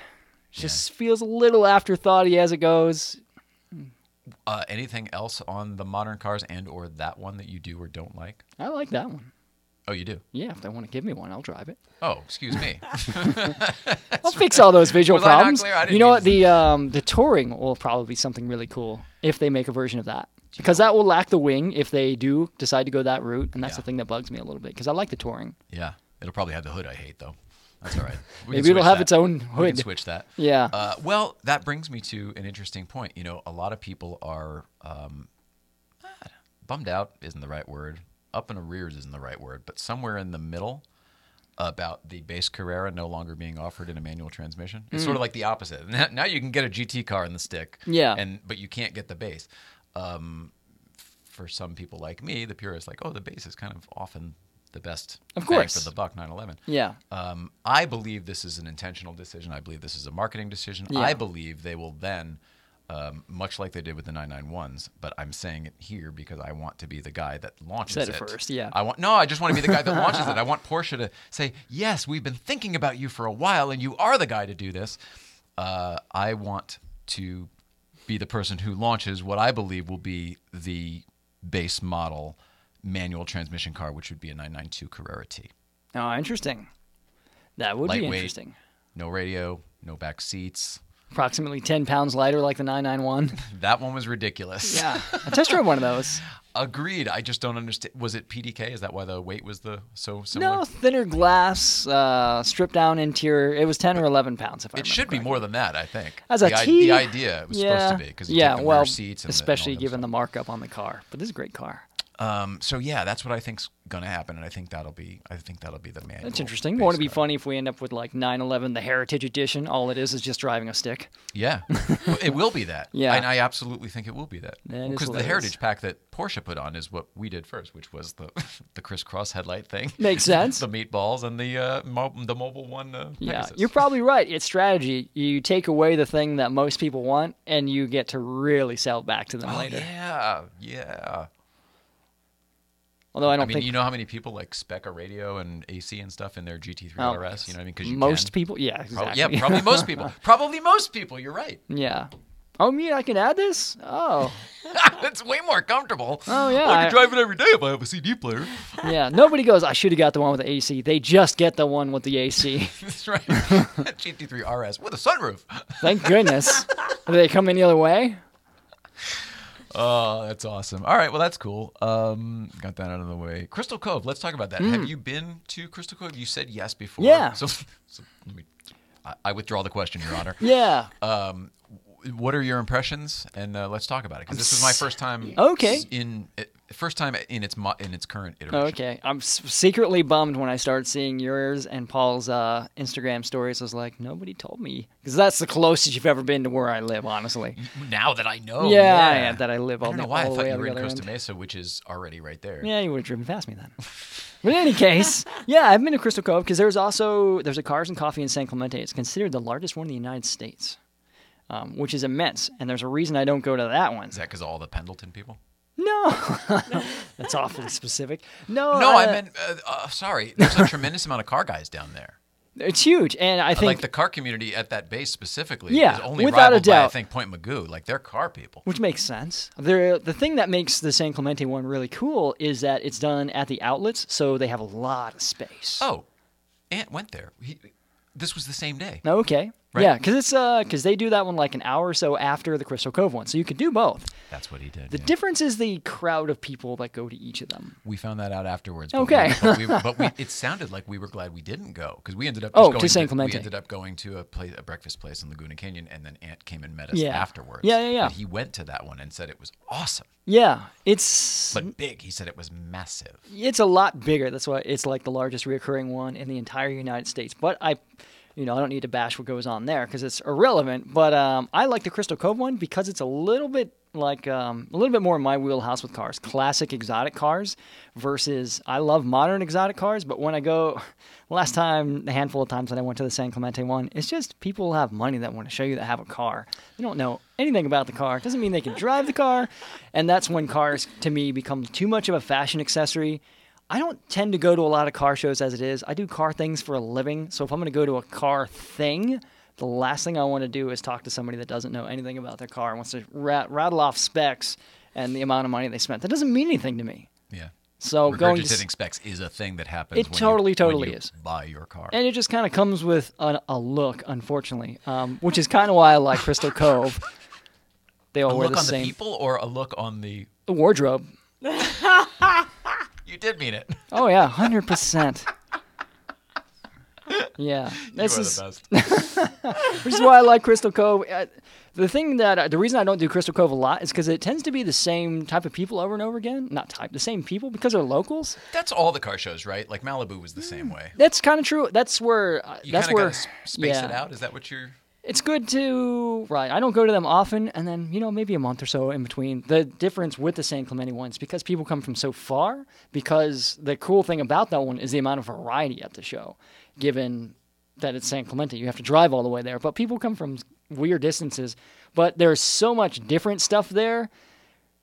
just feels a little afterthoughty as it goes. Uh, anything else on the modern cars and or that one that you do or don't like? I like that one. Oh, you do. Yeah, if they want to give me one, I'll drive it. Oh, excuse me. I'll fix all those visual Was I not problems. clear? I didn't You know what? The um the touring will probably be something really cool if they make a version of that. Because that will lack the wing if they do decide to go that route, and that's Yeah. the thing that bugs me a little bit. Because I like the touring. yeah, it'll probably have the hood I hate though. That's all right. Maybe it'll have that. its own We can hood. switch that. Yeah. Uh, well, that brings me to an interesting point. You know, a lot of people are um, ah, bummed out isn't the right word. Up in arrears isn't the right word, but somewhere in the middle about the base Carrera no longer being offered in a manual transmission. It's sort of like the opposite. Now, now you can get a GT car in the stick, Mm. Yeah. and but you can't get the base. Um, for some people like me, the purist, like, oh, the base is kind of often the best Of bang course. for the buck 911. yeah. Um, I believe this is an intentional decision. I believe this is a marketing decision. Yeah. I believe they will then, um, much like they did with the 991s, but I'm saying it here because I want to be the guy that launches Said it it first, yeah. I want no. I just want to be the guy that launches it. I want Porsche to say, "Yes, we've been thinking about you for a while, and you are the guy to do this." Uh, I want to be the person who launches what I believe will be the base model manual transmission car, which would be a 992 Carrera T. Oh, interesting. That would be interesting. No radio, no back seats. Approximately 10 pounds lighter, like the 991. That one was ridiculous. Yeah. I test drove one of those. Agreed. I just don't understand. Was it PDK? Is that why the weight was the so similar? No, thinner glass, uh, stripped down interior. It was 10 or 11 pounds, if I It should be more than that, I think. As a the, i- T, the idea it was yeah, supposed to be because yeah, well, and the- especially given the markup on the car. But this is a great car. Um, so yeah, that's what I think's gonna happen, and I think that'll be. I think that'll be the manual. That's interesting. Won't it be funny if we end up with like 911, the Heritage Edition? All it is is just driving a stick. Yeah, it will be that. Yeah. and I absolutely think it will be that. Because the. Heritage Pack that Porsche put on is what we did first, which was the the crisscross headlight thing. Makes sense. the meatballs and the uh, mo- the mobile one. Uh, Yeah, Pegasus. you're probably right. It's strategy. You take away the thing that most people want, and you get to really sell it back to them Oh, later. yeah, yeah. Although I I don't mean, think you know how many people like spec a radio and AC and stuff in their GT3 Oh, RS? You know what I mean? Because most can. people. Yeah, exactly. yeah, probably most people. Probably most people. You're right. yeah. Oh, me, I can add this. Oh, it's way more comfortable. Oh, yeah, I I- can drive it every day if I have a CD player. yeah. Nobody goes. I should have got the one with the AC. They just get the one with the AC. That's right. GT3 RS with a sunroof. Thank goodness. Do they come any other way? Oh, that's awesome. All right, well that's cool. Um, got that out of the way. Crystal Cove. Let's talk about that. Have you been to Crystal Cove? You said yes before. Hmm. Yeah. So, so let me. I, I withdraw the question, Your Honor. Yeah. Um, what are your impressions? And uh, let's talk about it because this is my first time. Okay. In uh, first time in its mo- in its current iteration. Okay, I'm s- secretly bummed when I started seeing yours and Paul's uh, Instagram stories. I was like, nobody told me because that's the closest you've ever been to where I live, honestly. Now that I know. yeah, I am, that I live I all, don't know the, why I thought you were in Costa end. Mesa, which is already right there. Yeah, you would have driven past me then. but in any case, yeah, I've been to Crystal Cove because there's also there's a Cars and Coffee in San Clemente. It's considered the largest one in the United States, um, which is immense. And there's a reason I don't go to that one. Is that because all the Pendleton people? No, that's awfully specific. No, No, I uh, meant. Uh, uh, sorry, there's a tremendous amount of car guys down there. it's huge, and I think like the car community at that base specifically Yeah, is only without a rivaled by I think Point Mugu. Like they're car people. Which makes sense. The the thing that makes the San Clemente one really cool is that it's done at the outlets, so they have a lot of space. Oh, Ant went there. He, this was the same day. Okay. Right. Yeah, because it's uh because they do that one like an hour or so after the Crystal Cove one, so you could do both. That's what he did. The yeah. difference is the crowd of people that go to each of them. we found that out afterwards. but Okay. we, but, we, but we, it sounded like we were glad we didn't go because we ended up. Just Oh, to going San We ended up going to a place, a breakfast place in Laguna Canyon, and then Ant came and met us Yeah. afterwards. Yeah, yeah, yeah. But he went to that one and said it was awesome, Yeah, it's but big. He said it was massive. it's a lot bigger. That's why it's like the largest reoccurring one in the entire United States. But I, you know, I don't need to bash what goes on there because it's irrelevant. But um, I like the Crystal Cove one because it's a little bit like um, a little bit more in my wheelhouse with cars, classic exotic cars versus I love modern exotic cars. But when I go, last time, the handful of times that I went to the San Clemente one, it's just people have money that want to show you that have a car. They don't know anything about the car. Doesn't mean they can drive the car, and that's when cars to me become too much of a fashion accessory. I don't tend to go to a lot of car shows as it is. I do car things for a living. So if I'm going to go to a car thing, the last thing I want to do is talk to somebody that doesn't know anything about their car and wants to rat- rattle off specs and the amount of money they spent. That doesn't mean anything to me. Yeah. So going to, Regurgitating specs is a thing that happens. It when you- totally, when totally you is. Buy your car. and it just kind of comes with a, a look, unfortunately, um, which is kind of why I like Crystal Cove. They all a wear look the on same the people or a look on the. the wardrobe. You did mean it. Oh yeah, hundred percent. Yeah, this is the best. which is why I like Crystal Cove. Uh, the thing that the reason I don't do Crystal Cove a lot is because it tends to be the same type of people over and over again. Not type, the same people because they're locals. That's all the car shows, right? Like Malibu was the same way. That's kind of true. That's where. Uh, You that's where. space yeah. it out. Is that what you're? It's good to right. I don't go to them often, and then you know maybe a month or so in between. The difference with the San Clemente ones because people come from so far. Because the cool thing about that one is the amount of variety at the show, given that it's San Clemente. You have to drive all the way there, but people come from weird distances. But there's so much different stuff there,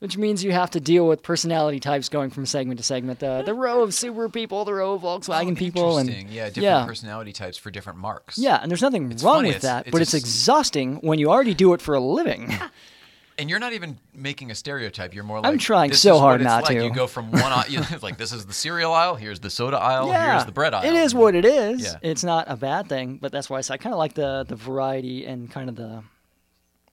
which means you have to deal with personality types going from segment to segment. The the row of Subaru people, the row of Volkswagen Oh, people, and yeah, different yeah. personality types for different marks. yeah, and there's nothing It's wrong funny, with it's- that, it's but it's exhausting when you already do it for a living. and you're not even making a stereotype. You're more like I'm trying so hard it's not like. to. You go from one aisle, you know, like this is the cereal aisle, here's the soda aisle, yeah, here's the bread aisle. It is what it is. Yeah. It's not a bad thing, but that's why I, I kind of like the the variety and kind of the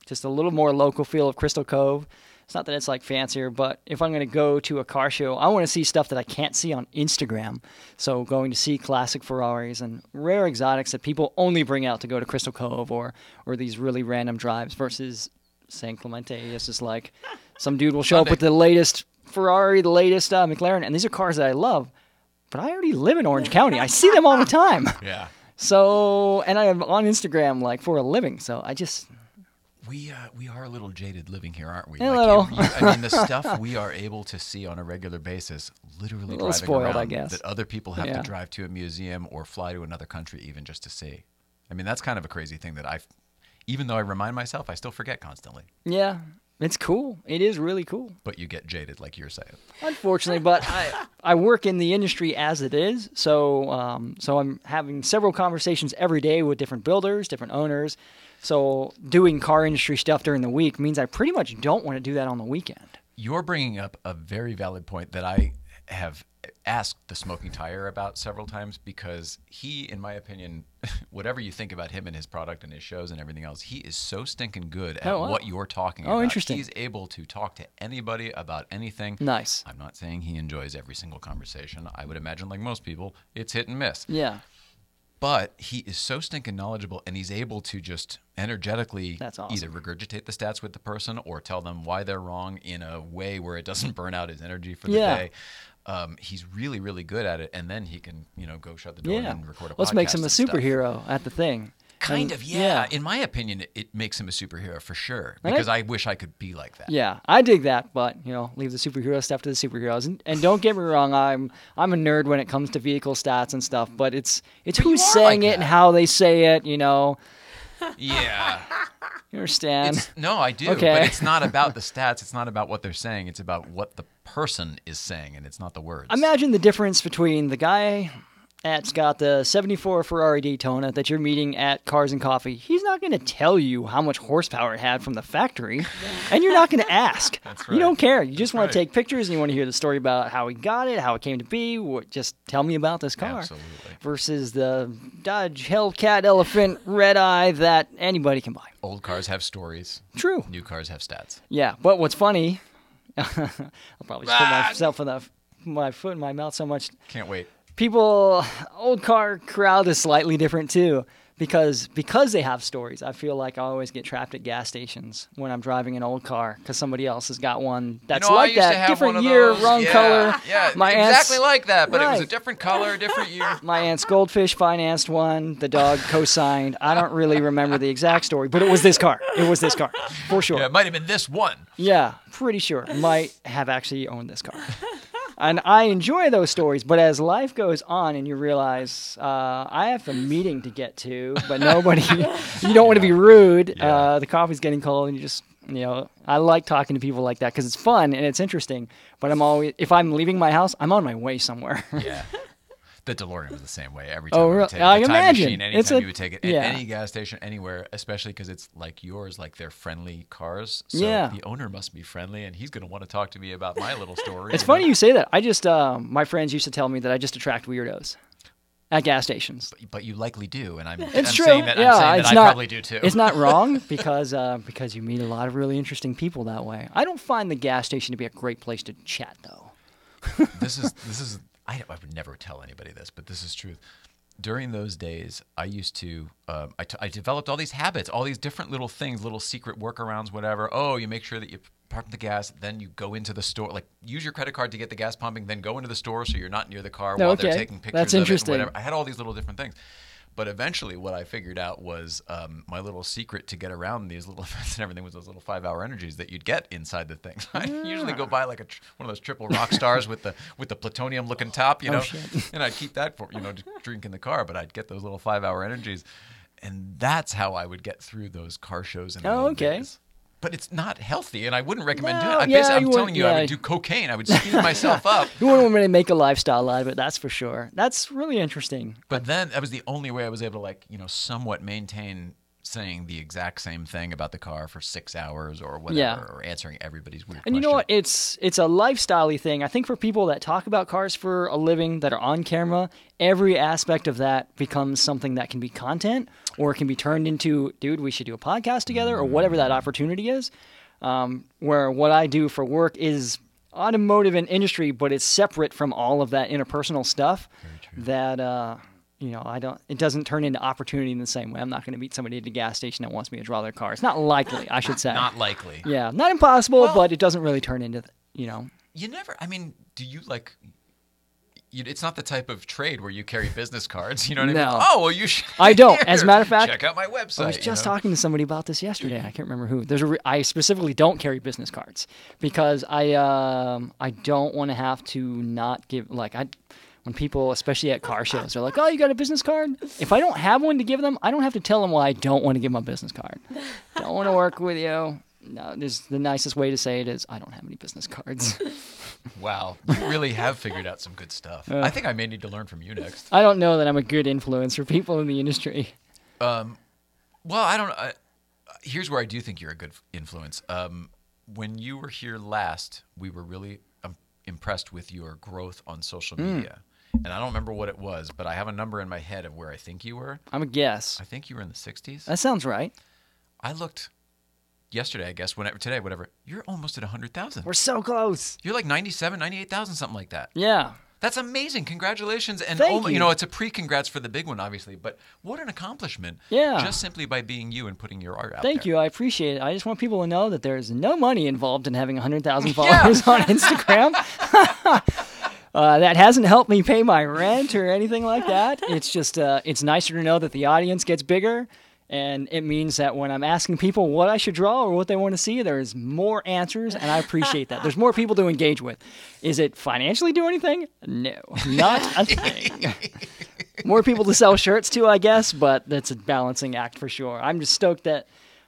just a little more local feel of Crystal Cove. It's not that it's like fancier, but if I'm going to go to a car show, I want to see stuff that I can't see on Instagram. So going to see classic Ferraris and rare exotics that people only bring out to go to Crystal Cove or or these really random drives versus San Clemente. It's just like some dude will show up with the latest Ferrari, the latest uh, McLaren, and these are cars that I love. But I already live in Orange County. I see them all the time. Yeah. So, and I'm on Instagram like for a living. So I just, We uh, we are a little jaded living here, aren't we? A Like, little. you- you- I mean, the stuff we are able to see on a regular basis, literally little driving spoiled, I around, guess. that other people have Yeah. to drive to a museum or fly to another country even just to see. I mean, that's kind of a crazy thing that I, even though I remind myself, I still forget constantly. yeah, it's cool. It is really cool. But you get jaded, like you're saying. Unfortunately, but I, I work in the industry as it is. So, um, so I'm having several conversations every day with different builders, different owners. So doing car industry stuff during the week means I pretty much don't want to do that on the weekend. You're bringing up a very valid point that I have asked the smoking tire about several times because he, in my opinion, whatever you think about him and his product and his shows and everything else, he is so stinking good at Oh, wow. what you're talking Oh, about. interesting. He's able to talk to anybody about anything. Nice. I'm not saying he enjoys every single conversation. I would imagine, like most people, it's hit and miss. Yeah, But he is so stinking knowledgeable and he's able to just energetically That's either regurgitate the stats with the person or tell them why they're wrong in a way where it doesn't burn out his energy for the Yeah. day. Um, he's really, really good at it. And then he can, you know, go shut the door yeah. and record a Let's make him a and stuff. superhero at the thing. Kind And- of, yeah. In my opinion, it, it makes him a superhero for sure And I- because I, wish I could be like that. Yeah, I dig that, but you know, leave the superhero stuff to the superheroes. And, and don't get me wrong, I'm I'm a nerd when it comes to vehicle stats and stuff, but it's it's But who's saying like it and how they say it. You know, Yeah. you understand? It's, no, I do. Okay. But it's not about the stats. It's not about what they're saying. It's about what the person is saying, and it's not the words. Imagine the difference between the guy that's got the 74 Ferrari Daytona that you're meeting at Cars and Coffee. He's not going to tell you how much horsepower it had from the factory, and you're not going to ask. That's You don't care. You just want right. to take pictures and you want to hear the story about how he got it, how it came to be. What, just tell me about this car. Absolutely. Versus the Dodge Hellcat Elephant Red Eye that anybody can buy. Old cars have stories. True. New cars have stats. Yeah, but what's funny, I'll probably just put myself in the my foot in my mouth so much Can't wait. People old car crowd is slightly different too because because they have stories i feel like i always get trapped at gas stations when i'm driving an old car because somebody else has got one that's you know, like that different year wrong Yeah, color Yeah, my exactly like that, but it was a different color, different year. my aunt's goldfish financed one the dog co-signed i don't really remember the exact story but it was this car it was this car for sure Yeah, it might have been this one. Yeah, pretty sure. Might have actually owned this car. And I enjoy those stories, but as life goes on and you realize uh, I have a meeting to get to, but nobody, you don't want to be rude. Yeah. Uh, the coffee's getting cold, and you just, you know, I like talking to people like that because it's fun and it's interesting. But I'm always, if I'm leaving my house, I'm on my way somewhere. Yeah. The DeLorean was the same way every time. Oh, we would really? take I the time imagine. Machine, anytime It's a- you would take it at yeah. any gas station, anywhere, especially because it's like yours, like they're friendly cars. So Yeah. the owner must be friendly, and he's going to want to talk to me about my little story. it's you know? funny you say that. I just, um, my friends used to tell me that I just attract weirdos at gas stations. But you likely do, and I'm, It's I'm true. saying that, yeah, I'm saying it's that not, I probably do too. It's not wrong because uh, because you meet a lot of really interesting people that way. I don't find the gas station to be a great place to chat though. this is this is I, I would never tell anybody this, but this is truth. During those days, I used to um, I, t- I developed all these habits, all these different little things, little secret workarounds, whatever. Oh, you make sure that you pump the gas, then you go into the store, like use your credit card to get the gas pumping, then go into the store so you're not near the car while they're taking pictures That's of interesting. it. and Whatever. I had all these little different things. But eventually, what I figured out was um, my little secret to get around these little events and everything was those little five-hour energies that you'd get inside the thing. I usually go buy like a tr- one of those triple rock stars with the with the plutonium-looking top, you Oh, know, shit. and I'd keep that for you know to drink in the car. But I'd get those little five-hour energies, and that's how I would get through those car shows. The Oh, okay. days. But it's not healthy, and I wouldn't recommend No, doing it. I yeah, basically, I'm telling you, I would do cocaine. I would speed myself up. You wouldn't want to make a lifestyle out of it, that's for sure. That's really interesting. But then that was the only way I was able to like, you know, somewhat maintain saying the exact same thing about the car for six hours or whatever, Yeah. or answering everybody's weird. Questions. And you know what? It's it's a lifestyle thing. I think for people that talk about cars for a living, that are on camera, every aspect of that becomes something that can be content, or it can be turned into, dude, we should do a podcast together, or whatever that opportunity is. Um, where what I do for work is automotive and industry, but it's separate from all of that interpersonal stuff. That uh, you know, I don't. It doesn't turn into opportunity in the same way. I'm not going to meet somebody at a gas station that wants me to draw their car. It's not likely, I should say. Not likely. Yeah, not impossible, Well- but it doesn't really turn into, you know. You never. I mean, do you like? You, it's not the type of trade where you carry business cards. You know what I No. mean? Oh well, you should. I don't. As a matter of fact, check out my website. I was you just know? talking to somebody about this yesterday. I can't remember who. There's a. Re- I specifically don't carry business cards because I um I don't want to have to not give like I. When people, especially at car shows, they're like, "Oh, you got a business card?" If I don't have one to give them, I don't have to tell them why I don't want to give them a business card. don't want to work with you. No, there's the nicest way to say it is, I don't have any business cards. Wow, you really have figured out some good stuff. I think I may need to learn from you next. I don't know that I'm a good influence for people in the industry. Um, Well, I don't. I, here's where I do think you're a good influence. Um, when you were here last, we were really um, impressed with your growth on social Hmm. media. And I don't remember what it was, but I have a number in my head of where I think you were. I'm a guess. I think you were in the 60s. That sounds right. I looked yesterday, I guess, whenever today, whatever. You're almost at 100,000. We're so close. You're like 97, 98,000, something like that. Yeah. That's amazing. Congratulations. And Thank oh, you. you. know, it's a pre congrats for the big one, obviously, but what an accomplishment. Yeah. Just simply by being you and putting your art out Thank there. you. I appreciate it. I just want people to know that there's no money involved in having 100,000 followers on Instagram. uh, that hasn't helped me pay my rent or anything like that. It's just, uh, it's nicer to know that the audience gets bigger. And it means that when I'm asking people what I should draw or what they want to see, there's more answers, and I appreciate that. There's more people to engage with. Is it financially do anything? No, not a thing. more people to sell shirts to, I guess, but that's a balancing act for sure. I'm just stoked that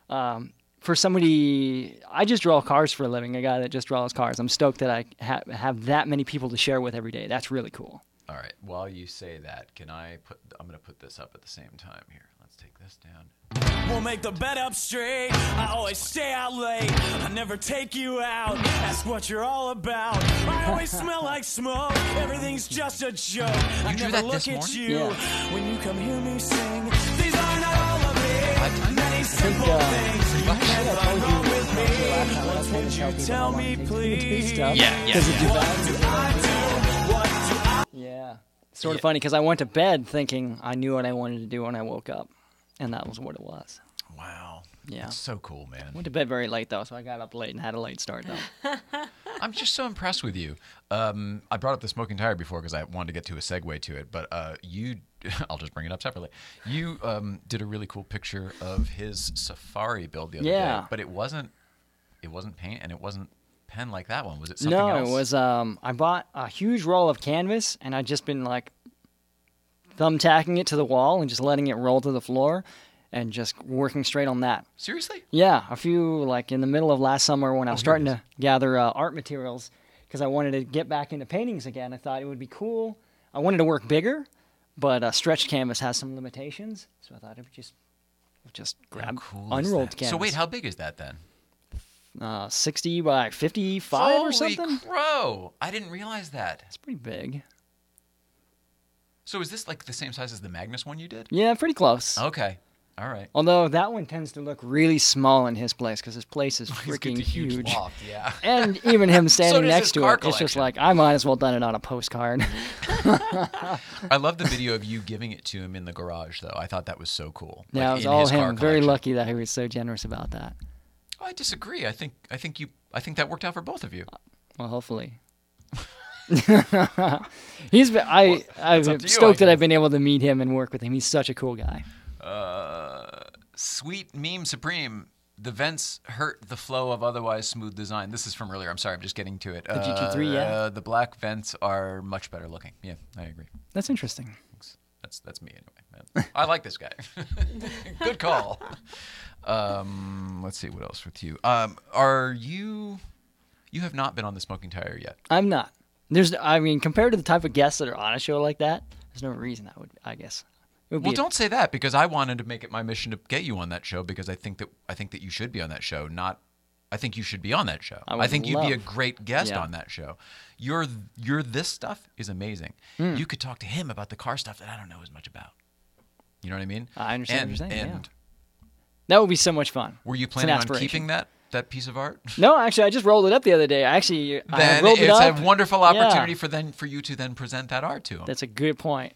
um, for somebody, I just draw cars for a living. A guy that just draws cars. I'm stoked that I ha- have that many people to share with every day. That's really cool. All right. While you say that, can I put? I'm going to put this up at the same time here. Let's down. We'll make the bed up straight. I always stay out late. I never take you out. Ask what you're all about. I always smell like smoke. Everything's just a joke. I drew never that look this at morning? you Yeah. when you come hear me sing. These are not all of me. times? Many simple uh, things. You What? never I wrong you with me. What did you tell me, please? Yeah, yeah, Because yeah. What do I do? What do I Yeah. Sort of Yeah. funny because I went to bed thinking I knew what I wanted to do when I woke up, and that was what it was. Wow. Yeah. That's so cool, man. Went to bed very late though, so I got up late and had a late start though. I'm just so impressed with you. Um, I brought up the smoking tire before because I wanted to get to a segue to it, but uh, you, I'll just bring it up separately. You um, did a really cool picture of his safari build the other Yeah. day, but it wasn't, it wasn't paint and it wasn't pen like that one. Was it something no, else? it was um I bought a huge roll of canvas and I'd just been like thumbtacking it to the wall and just letting it roll to the floor and just working straight on that. Seriously? Yeah, a few like in the middle of last summer when I was it starting is. to gather uh, art materials because I wanted to get back into paintings again. I thought it would be cool. I wanted to work bigger, but uh, stretched canvas has some limitations, so I thought it would just just grab cool unrolled canvas. So wait, how big is that then? uh, sixty by fifty-five Holy or something? Holy crow! I didn't realize that. It's pretty big. So is this like the same size as the Magnus one you did? Yeah, pretty close. Okay. All right. Although that one tends to look really small in his place because his place is freaking huge, huge. loft, yeah. And even him standing does next to it, it's just like I might as well done it on a postcard. I love the video of you giving it to him in the garage, though. I thought that was so cool. yeah, Like, it was all him. Very lucky that he was so generous about that. I disagree. I think I think you I think that worked out for both of you. Well, hopefully. He's been, I I'm up to you, I stoked that. I've been able to meet him and work with him. He's such a cool guy. Uh, sweet meme supreme. The vents hurt the flow of otherwise smooth design. This is from earlier. I'm sorry. I'm just getting to it. The GT3, yeah. Uh, the black vents are much better looking. Yeah, I agree. That's interesting. That's that's me anyway. I like this guy. Good call. Um, let's see what else with you. Um, are you? You have not been on the smoking tire yet. I'm not. There's I mean compared to the type of guests that are on a show like that, there's no reason I would I guess would Well, be- don't say that because I wanted to make it my mission to get you on that show because I think that I think that you should be on that show. Not, I think you should be on that show. I I, think you'd be a great guest Yeah. on that show. Your your this stuff is amazing. Hmm. You could talk to him about the car stuff that I don't know as much about. You know what I mean? I understand what you're saying, yeah. And That would be so much fun. were you planning on keeping that that piece of art? No, actually, I just rolled it up the other day. I actually I then rolled it it's up. a wonderful Yeah. opportunity for then for you to then present that art to him. That's a good point.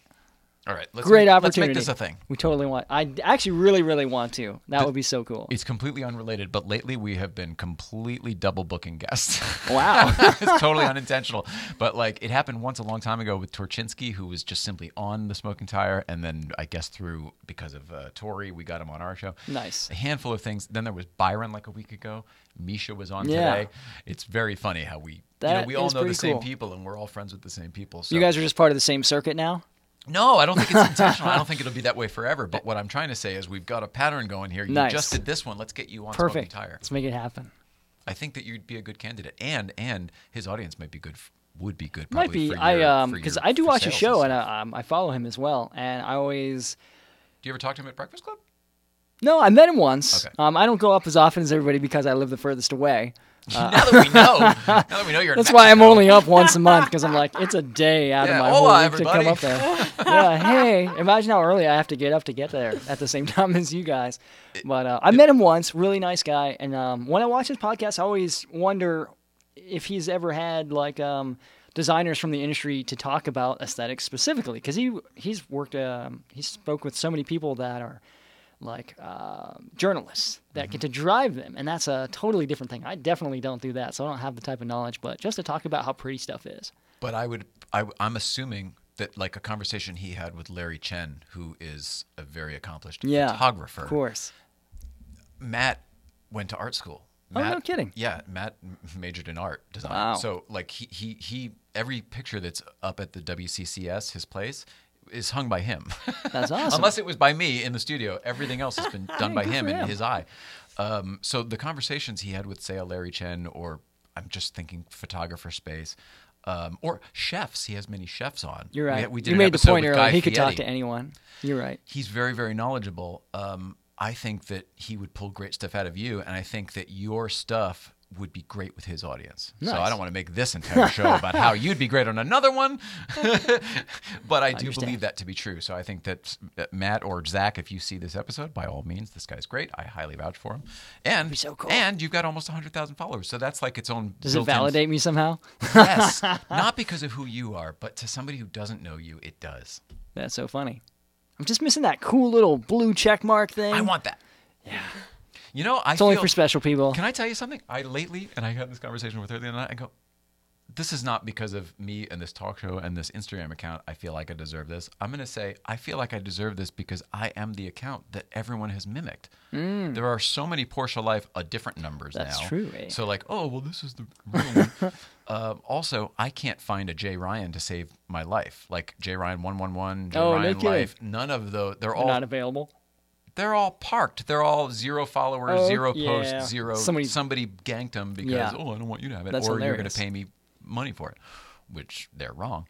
All right, let's Great make, opportunity. Let's make this a thing. We totally want. I actually really, really want to. That The- would be so cool. It's completely unrelated, but lately we have been completely double booking guests. Wow. it's totally unintentional. But like it happened once a long time ago with Torchinsky, who was just simply on the smoking tire, and then I guess through because of uh, Tori, we got him on our show. Nice. A handful of things. Then there was Byron like a week ago. Misha was on Yeah. today. It's very funny how we you know we all know the pretty same cool. people and we're all friends with the same people. So You guys are just part of the same circuit now. No, I don't think it's intentional. I don't think it'll be that way forever. But what I'm trying to say is we've got a pattern going here. You Nice. just did this one. Let's get you on Perfect. smoking tire. Let's make it happen. I think that you'd be a good candidate, and and his audience might be good. Would be good. Might be. For I um because I do watch a show and and. I, um, I follow him as well, and I always. do you ever talk to him at Breakfast Club? No, I met him once. Okay. Um, I don't go up as often as everybody because I live the furthest away. now that we know, now that we know you're. That's why I'm only up once a month because I'm like, it's a day out Yeah, of my whole week to come up there. yeah, hey, imagine how early I have to get up to get there at the same time as you guys. But uh, I met him once, really nice guy. And um, when I watch his podcast, I always wonder if he's ever had like um, designers from the industry to talk about aesthetics specifically because he he's worked um, he spoke with so many people that are like uh, journalists that get to drive them, and that's a totally different thing. I definitely don't do that, so I don't have the type of knowledge. But just to talk about how pretty stuff is. But I would. I, I'm assuming that like a conversation he had with Larry Chen, who is a very accomplished Yeah, photographer. Of course. Matt went to art school. Oh, no Matt, kidding. Yeah, Matt majored in art design. Wow. So like he, he he every picture that's up at the WCCS, his place, is hung by him. That's awesome. Unless it was by me in the studio, everything else has been done by him for in his eye. Um, so the conversations he had with, say, a Larry Chen, or I'm just thinking photographer space, um, or chefs. He has many chefs on. You're right. We, did you made the point earlier. Guy He could talk to anyone. You're right. he's very very knowledgeable um, i think that he would pull great stuff out of you and i think that your stuff would be great with his audience. So i don't want to make this entire show about how you'd be great on another one. But i do understand. believe that to be true. So i think that matt or zach if you see this episode by all means this guy's great. I highly vouch for him. And be so cool. and you've got almost 100000 followers. So that's like its own Does it validate me somehow? yes. Not because of who you are but to somebody who doesn't know you it does. That's so funny. I'm just missing that cool little blue check mark thing. i want that. Yeah you know i it's only for special people. Can I tell you something? I lately, and I had this conversation with her the other night. I go, this is not because of me and this talk show and this Instagram account. I feel like I deserve this. I'm going to say I feel like I deserve this because I am the account that everyone has mimicked. There are so many Porsche Life, uh, different numbers Mm. That's now. true, eh? So like, oh well, this is the real one. uh, also, I can't find a Jay Ryan to save my life. Like Jay Ryan one one one, Jay Oh, no Ryan kidding. Life. None of those. They're They're all not available. They're all parked. They're all zero followers, Oh, zero yeah. posts, zero. Somebody- Somebody, ganked them because Yeah. oh, I don't want you to have it, That's or you're going to pay me money for it, which they're wrong.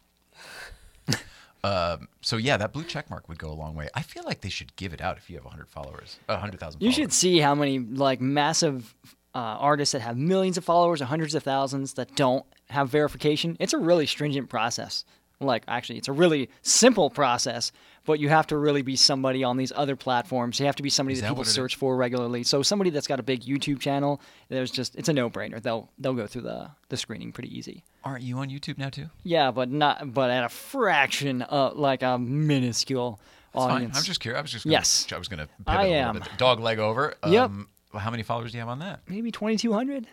um, so yeah, that blue check mark would go a long way. I feel like they should give it out if you have 100 followers, uh, 100,000. You should see how many like massive uh, artists that have millions of followers or hundreds of thousands that don't have verification. It's a really stringent process. Like actually, it's a really simple process, but you have to really be somebody on these other platforms. You have to be somebody that that people it is? search for regularly. So somebody that's got a big YouTube channel, there's just it's a no-brainer. They'll they'll go through the the screening pretty easy. Aren't you on YouTube now too? Yeah, but not but at a fraction, of like a minuscule That's fine. audience. I'm just curious. I was just gonna, Yes. I was going to pivot I am. Dog leg over. Yep. Um, how many followers do you have on that? maybe twenty two hundred.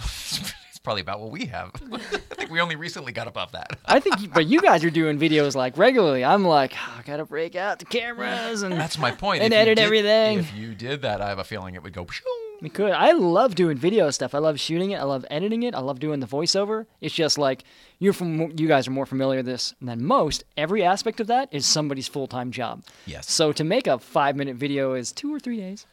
it's probably about what we have. I think we only recently got above that. I think, but you guys are doing videos like regularly. I'm like, "Oh, I gotta break out the cameras and That's my point. And If edit did- everything. If you did that, I have a feeling it would go. we could. I love doing video stuff. I love shooting it. I love editing it. I love doing the voiceover. It's just like you're from. You guys are more familiar with this than most. Every aspect of that is somebody's full time job. Yes. So to make a five minute video is two or three days.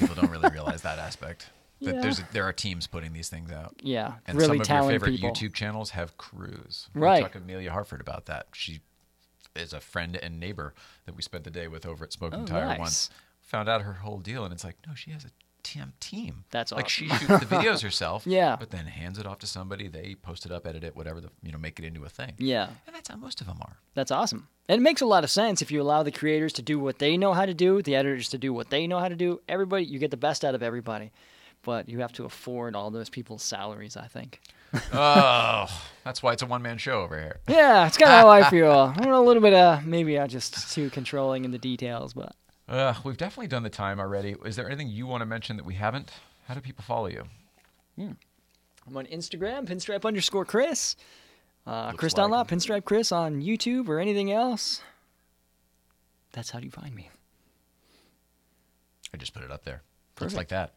People don't really realize that aspect. That Yeah. there's there are teams putting these things out. Yeah, And really some of your favorite people. YouTube channels have crews. We Right. Talk to Amelia Hartford about that. She is a friend and neighbor that we spent the day with over at Smoking Oh, Tire nice. once. Found out her whole deal, and it's like, no, she has a TM team. That's like awesome. she shoots the videos herself. Yeah. But then hands it off to somebody. They post it up, edit it, whatever. The, you know, make it into a thing. Yeah. And that's how most of them are. That's awesome. And it makes a lot of sense if you allow the creators to do what they know how to do, the editors to do what they know how to do. Everybody, you get the best out of everybody. But you have to afford all those people's salaries, I think. oh, that's why it's a one man show over here. Yeah, it's kind of how I feel. I'm a little bit, uh, maybe I'm just too controlling in the details, but Uh, we've definitely done the time already. Is there anything you want to mention that we haven't? How do people follow you? I'm on Instagram, pinstripe underscore Chris. Uh, Looks Chris like- Dunlop, pinstripe Chris on YouTube or anything else. That's how you find me. I just put it up there. Looks like that.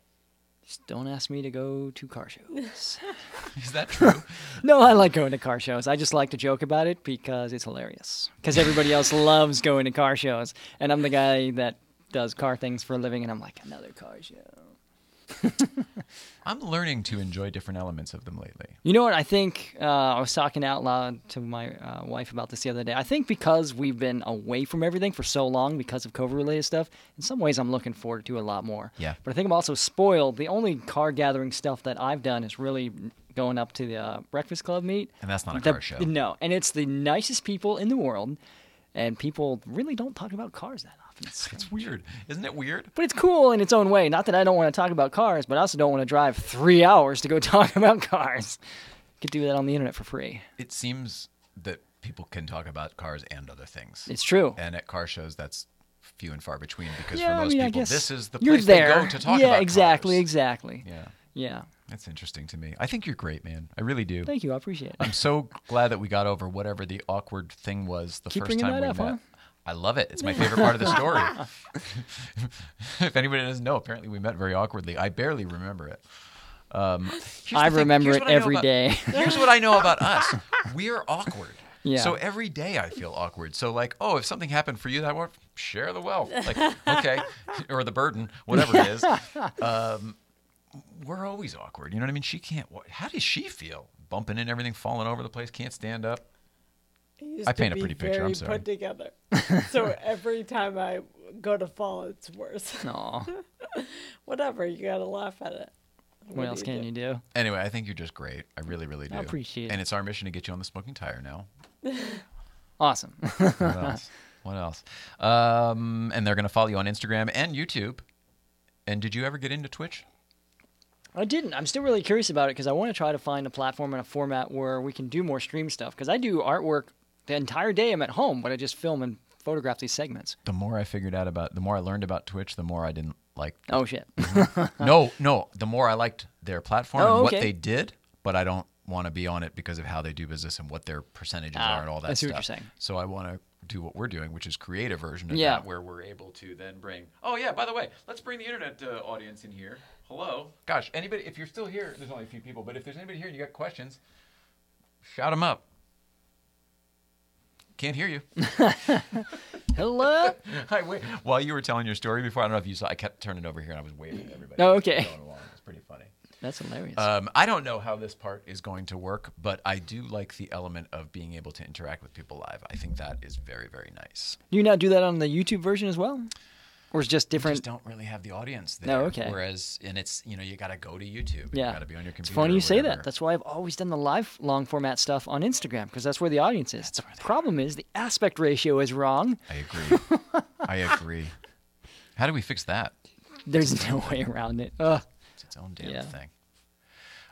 Just don't ask me to go to car shows. Is that true? no, I like going to car shows. I just like to joke about it because it's hilarious. Because everybody else loves going to car shows. And I'm the guy that does car things for a living, and I'm like, another car show. I'm learning to enjoy different elements of them lately. You know what? I think uh, I was talking out loud to my uh, wife about this the other day. I think because we've been away from everything for so long because of COVID related stuff, in some ways I'm looking forward to a lot more. Yeah. But I think I'm also spoiled. The only car gathering stuff that I've done is really going up to the uh, Breakfast Club meet. And that's not a The- car show. No, and it's the nicest people in the world, and people really don't talk about cars that often. It's It's weird. Isn't it weird? but it's cool in its own way. Not that I don't want to talk about cars, but I also don't want to drive three hours to go talk about cars. Could do that on the internet for free. It seems that people can talk about cars and other things. It's true. and at car shows, that's few and far between because yeah, for most I mean, people, this is the place they go to talk yeah, about Yeah, exactly, cars. exactly. Yeah, Yeah. that's interesting to me. I think you're great, man. I really do. Thank you. I appreciate it. I'm so glad that we got over whatever the awkward thing was the Keep first time we up, met. huh? I love it. It's my favorite part of the story. if anybody doesn't know, apparently we met very awkwardly. I barely remember it. Um, I remember it what I every about- day. Here's what I know about us. We're awkward. Yeah. So every day I feel awkward. So like, oh, if something happened for you that would share the wealth. Like, okay, or the burden, whatever it is. Um, we're always awkward. You know what I mean? She can't. How does she feel? Bumping in everything, falling over the place, can't stand up. Used I to paint a pretty picture, I'm very sorry. Put together. so every time I go to fall, it's worse. Aw, Whatever, you gotta laugh at it. what else do can do? you do? Anyway, I think you're just great. I really, really do. I appreciate it. And it's our mission to get you on the smoking tire now. Awesome. What else? what else? Um, and they're going to follow you on Instagram and YouTube. And did you ever get into Twitch? I didn't. I'm still really curious about it because I want to try to find a platform and a format where we can do more stream stuff. Because I do artwork the entire day I'm at home, but I just film and photograph these segments. The more I figured out about, the more I learned about Twitch, the more I didn't like. Oh shit. no, no. The more I liked their platform Oh, and what they did, but I don't want to be on it because of how they do business and what their percentages Ah, are and all that I see stuff. what you're saying. So I want to do what we're doing, which is create a version of Yeah. that where we're able to then bring. Oh yeah, by the way, let's bring the internet uh, audience in here. Hello, gosh, anybody? If you're still here, there's only a few people, but if there's anybody here and you got questions, shout them up. Can't hear you. Hello. I wait while you were telling your story before. I don't know if you saw. I kept turning over here and I was waving at everybody. Oh, okay. It's pretty funny. That's hilarious. Um, I don't know how this part is going to work, but I do like the element of being able to interact with people live. I think that is very, very nice. do you not do that on the YouTube version as well, or is it just different? just don't really have the audience there. No, okay. Whereas, and it's you know you got to go to YouTube. Yeah. You got to be on your computer. It's funny you say that. That's why I've always done the live long format stuff on Instagram because that's where the audience is. The problem is the aspect ratio is wrong. I agree. I agree. How do we fix that? There's no way around it. Ugh. It's its own damn Yeah. thing.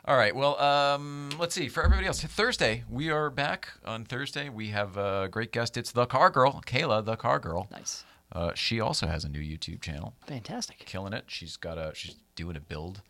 All right. Well, um, let's see. For everybody else, Thursday we are back. On Thursday we have a great guest. It's the Car Girl, Kayla, the Car Girl. Nice. Uh, she also has a new YouTube channel. Fantastic. killing it. She's got a she's doing a build.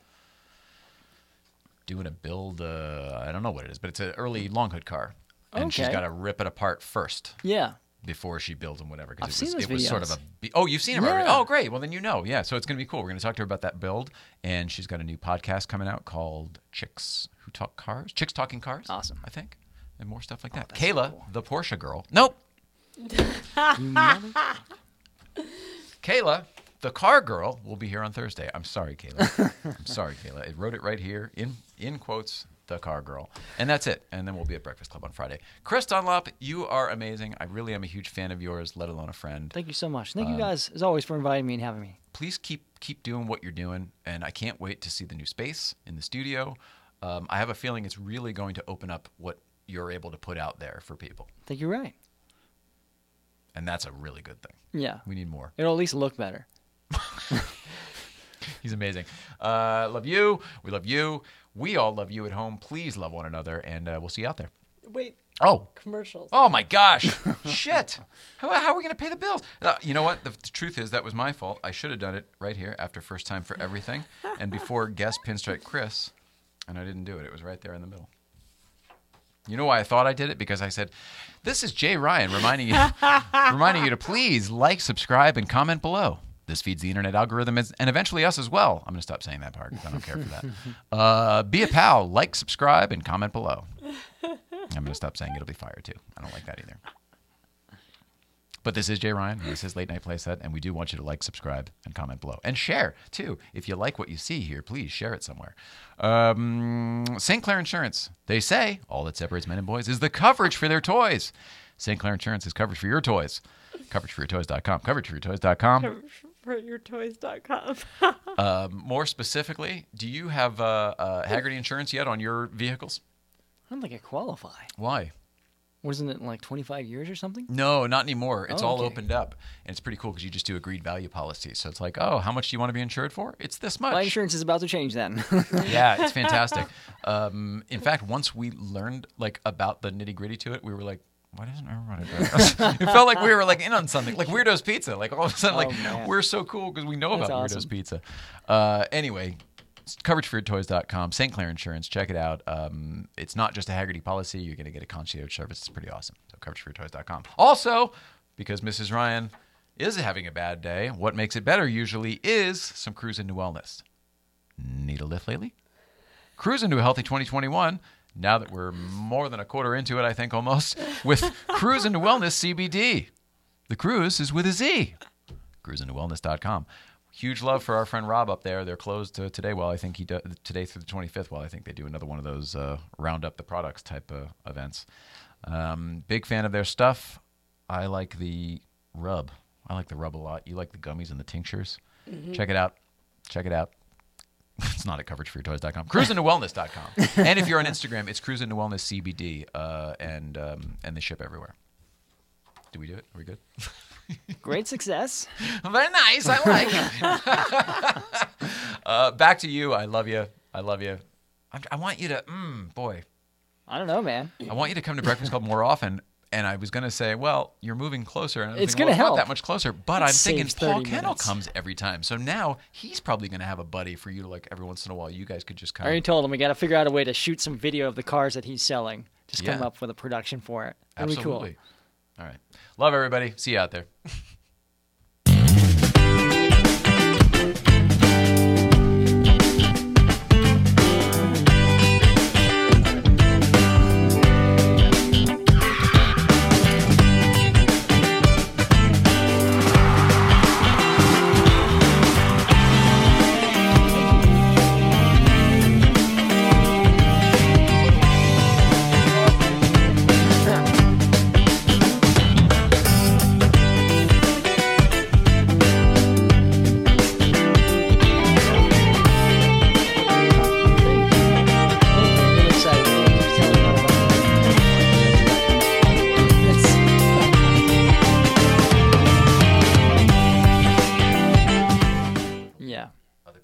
Doing a build. Uh, I don't know what it is, but it's an early long hood car, and she's got to rip it apart first Yeah. before she builds them, whatever. I've it seen was, those it was sort of a. be- Oh, you've seen them already. Oh, great. Well, then you know. Yeah. So it's going to be cool. We're going to talk to her about that build, and she's got a new podcast coming out called Chicks Who Talk Cars. Chicks Talking Cars. Awesome. Oh, I think, and more stuff like that. that's so Kayla, cool. the Porsche girl. Nope. Kayla, the car girl, will be here on Thursday. I'm sorry, Kayla. I'm sorry, Kayla. It wrote it right here in in quotes. the car girl. And that's it. And then we'll be at Breakfast Club on Friday. Chris Dunlop, you are amazing. I really am a huge fan of yours, let alone a friend. Thank you so much. Thank Um, you guys, as always, for inviting me and having me. Please keep keep doing what you're doing, and I can't wait to see the new space in the studio. Um, I have a feeling it's really going to open up what you're able to put out there for people, I think you're right. And that's a really good thing. Yeah. We need more. It'll at least look better. He's amazing. Uh, love you. We love you. We all love you at home. Please love one another, and uh, we'll see you out there. Wait, Oh, commercials. Oh my gosh! Shit! How, how are we gonna pay the bills? Uh, you know what? The, the truth is that was my fault. I should have done it right here after first time for everything, and before guest pinstripe Chris, and I didn't do it. It was right there in the middle. You know why I thought I did it? Because I said, "This is Jay Ryan reminding you, reminding you to please like, subscribe, and comment below." This feeds the internet algorithm and eventually us as well. I'm gonna stop saying that part because I don't care for that. Uh, be a pal, like, subscribe, and comment below. I'm going to stop saying it'll be fire too. I don't like that either. But this is Jay Ryan. This is Late Night Playset, and we do want you to like, subscribe, and comment below, and share too. If you like what you see here, please share it somewhere. Um, St. Clair Insurance. They say all that separates men and boys is the coverage for their toys. St. Clair Insurance is coverage for your toys. CoverageForYourToys.com. CoverageForYourToys.com. For yourtoys.com. Um, more specifically, do you have uh, uh, Hagerty Insurance yet on your vehicles? I don't think I qualify. Why? Wasn't it like 25 years or something? No, not anymore. It's Oh, all okay. opened up, and it's pretty cool because you just do agreed value policies. So it's like, oh, how much do you want to be insured for? It's this much. My insurance is about to change then. yeah, it's fantastic. Um, in fact, once we learned like about the nitty gritty to it, we were like, why doesn't everybody do this? it felt like we were like in on something, like Weirdos Pizza. Like all of a sudden, like Oh, we're so cool because we know That's about awesome. Weirdos Pizza. Uh, anyway, coverageforyourtoys.com, St. Clair Insurance. Check it out. Um, it's not just a Hagerty policy. You're going to get a concierge service. It's pretty awesome. So coverageforyourtoys.com. Also, because Mrs. Ryan is having a bad day, what makes it better usually is some cruise into wellness. Need a lift lately? Cruise into a healthy 2021. Now that we're more than a quarter into it, I think almost, with Cruise into Wellness CBD. The cruise is with a Z. CruiseIntoWellness.com. Huge love for our friend Rob up there. They're closed uh, today. Well, I think he does today through the 25th. Well, I think they do another one of those uh, round up the products type uh, events. Um, big fan of their stuff. I like the rub. I like the rub a lot. You like the gummies and the tinctures. Check it out. Check it out. It's not at coverageforyourtoys.com. Cruisingtowellness.com. and if you're on Instagram, it's Cruising to Wellness CBD, uh, and um, and they ship everywhere. Do we do it? Are we good? Great success. Very nice. I like it. uh, back to you. I love you. I love you. I, I want you to, mm, boy, I don't know, man. I want you to come to Breakfast Club more often. And I was going to say, well, you're moving closer. And I was It's gonna Not help. that much closer. But It I'm thinking Paul Kennel minutes. comes every time. So now he's probably going to have a buddy for you to like every once in a while. You guys could just come. I already told him we got to figure out a way to shoot some video of the cars that he's selling. Just come up with a production for it. That'd be cool. Absolutely. All right. Love everybody. See you out there.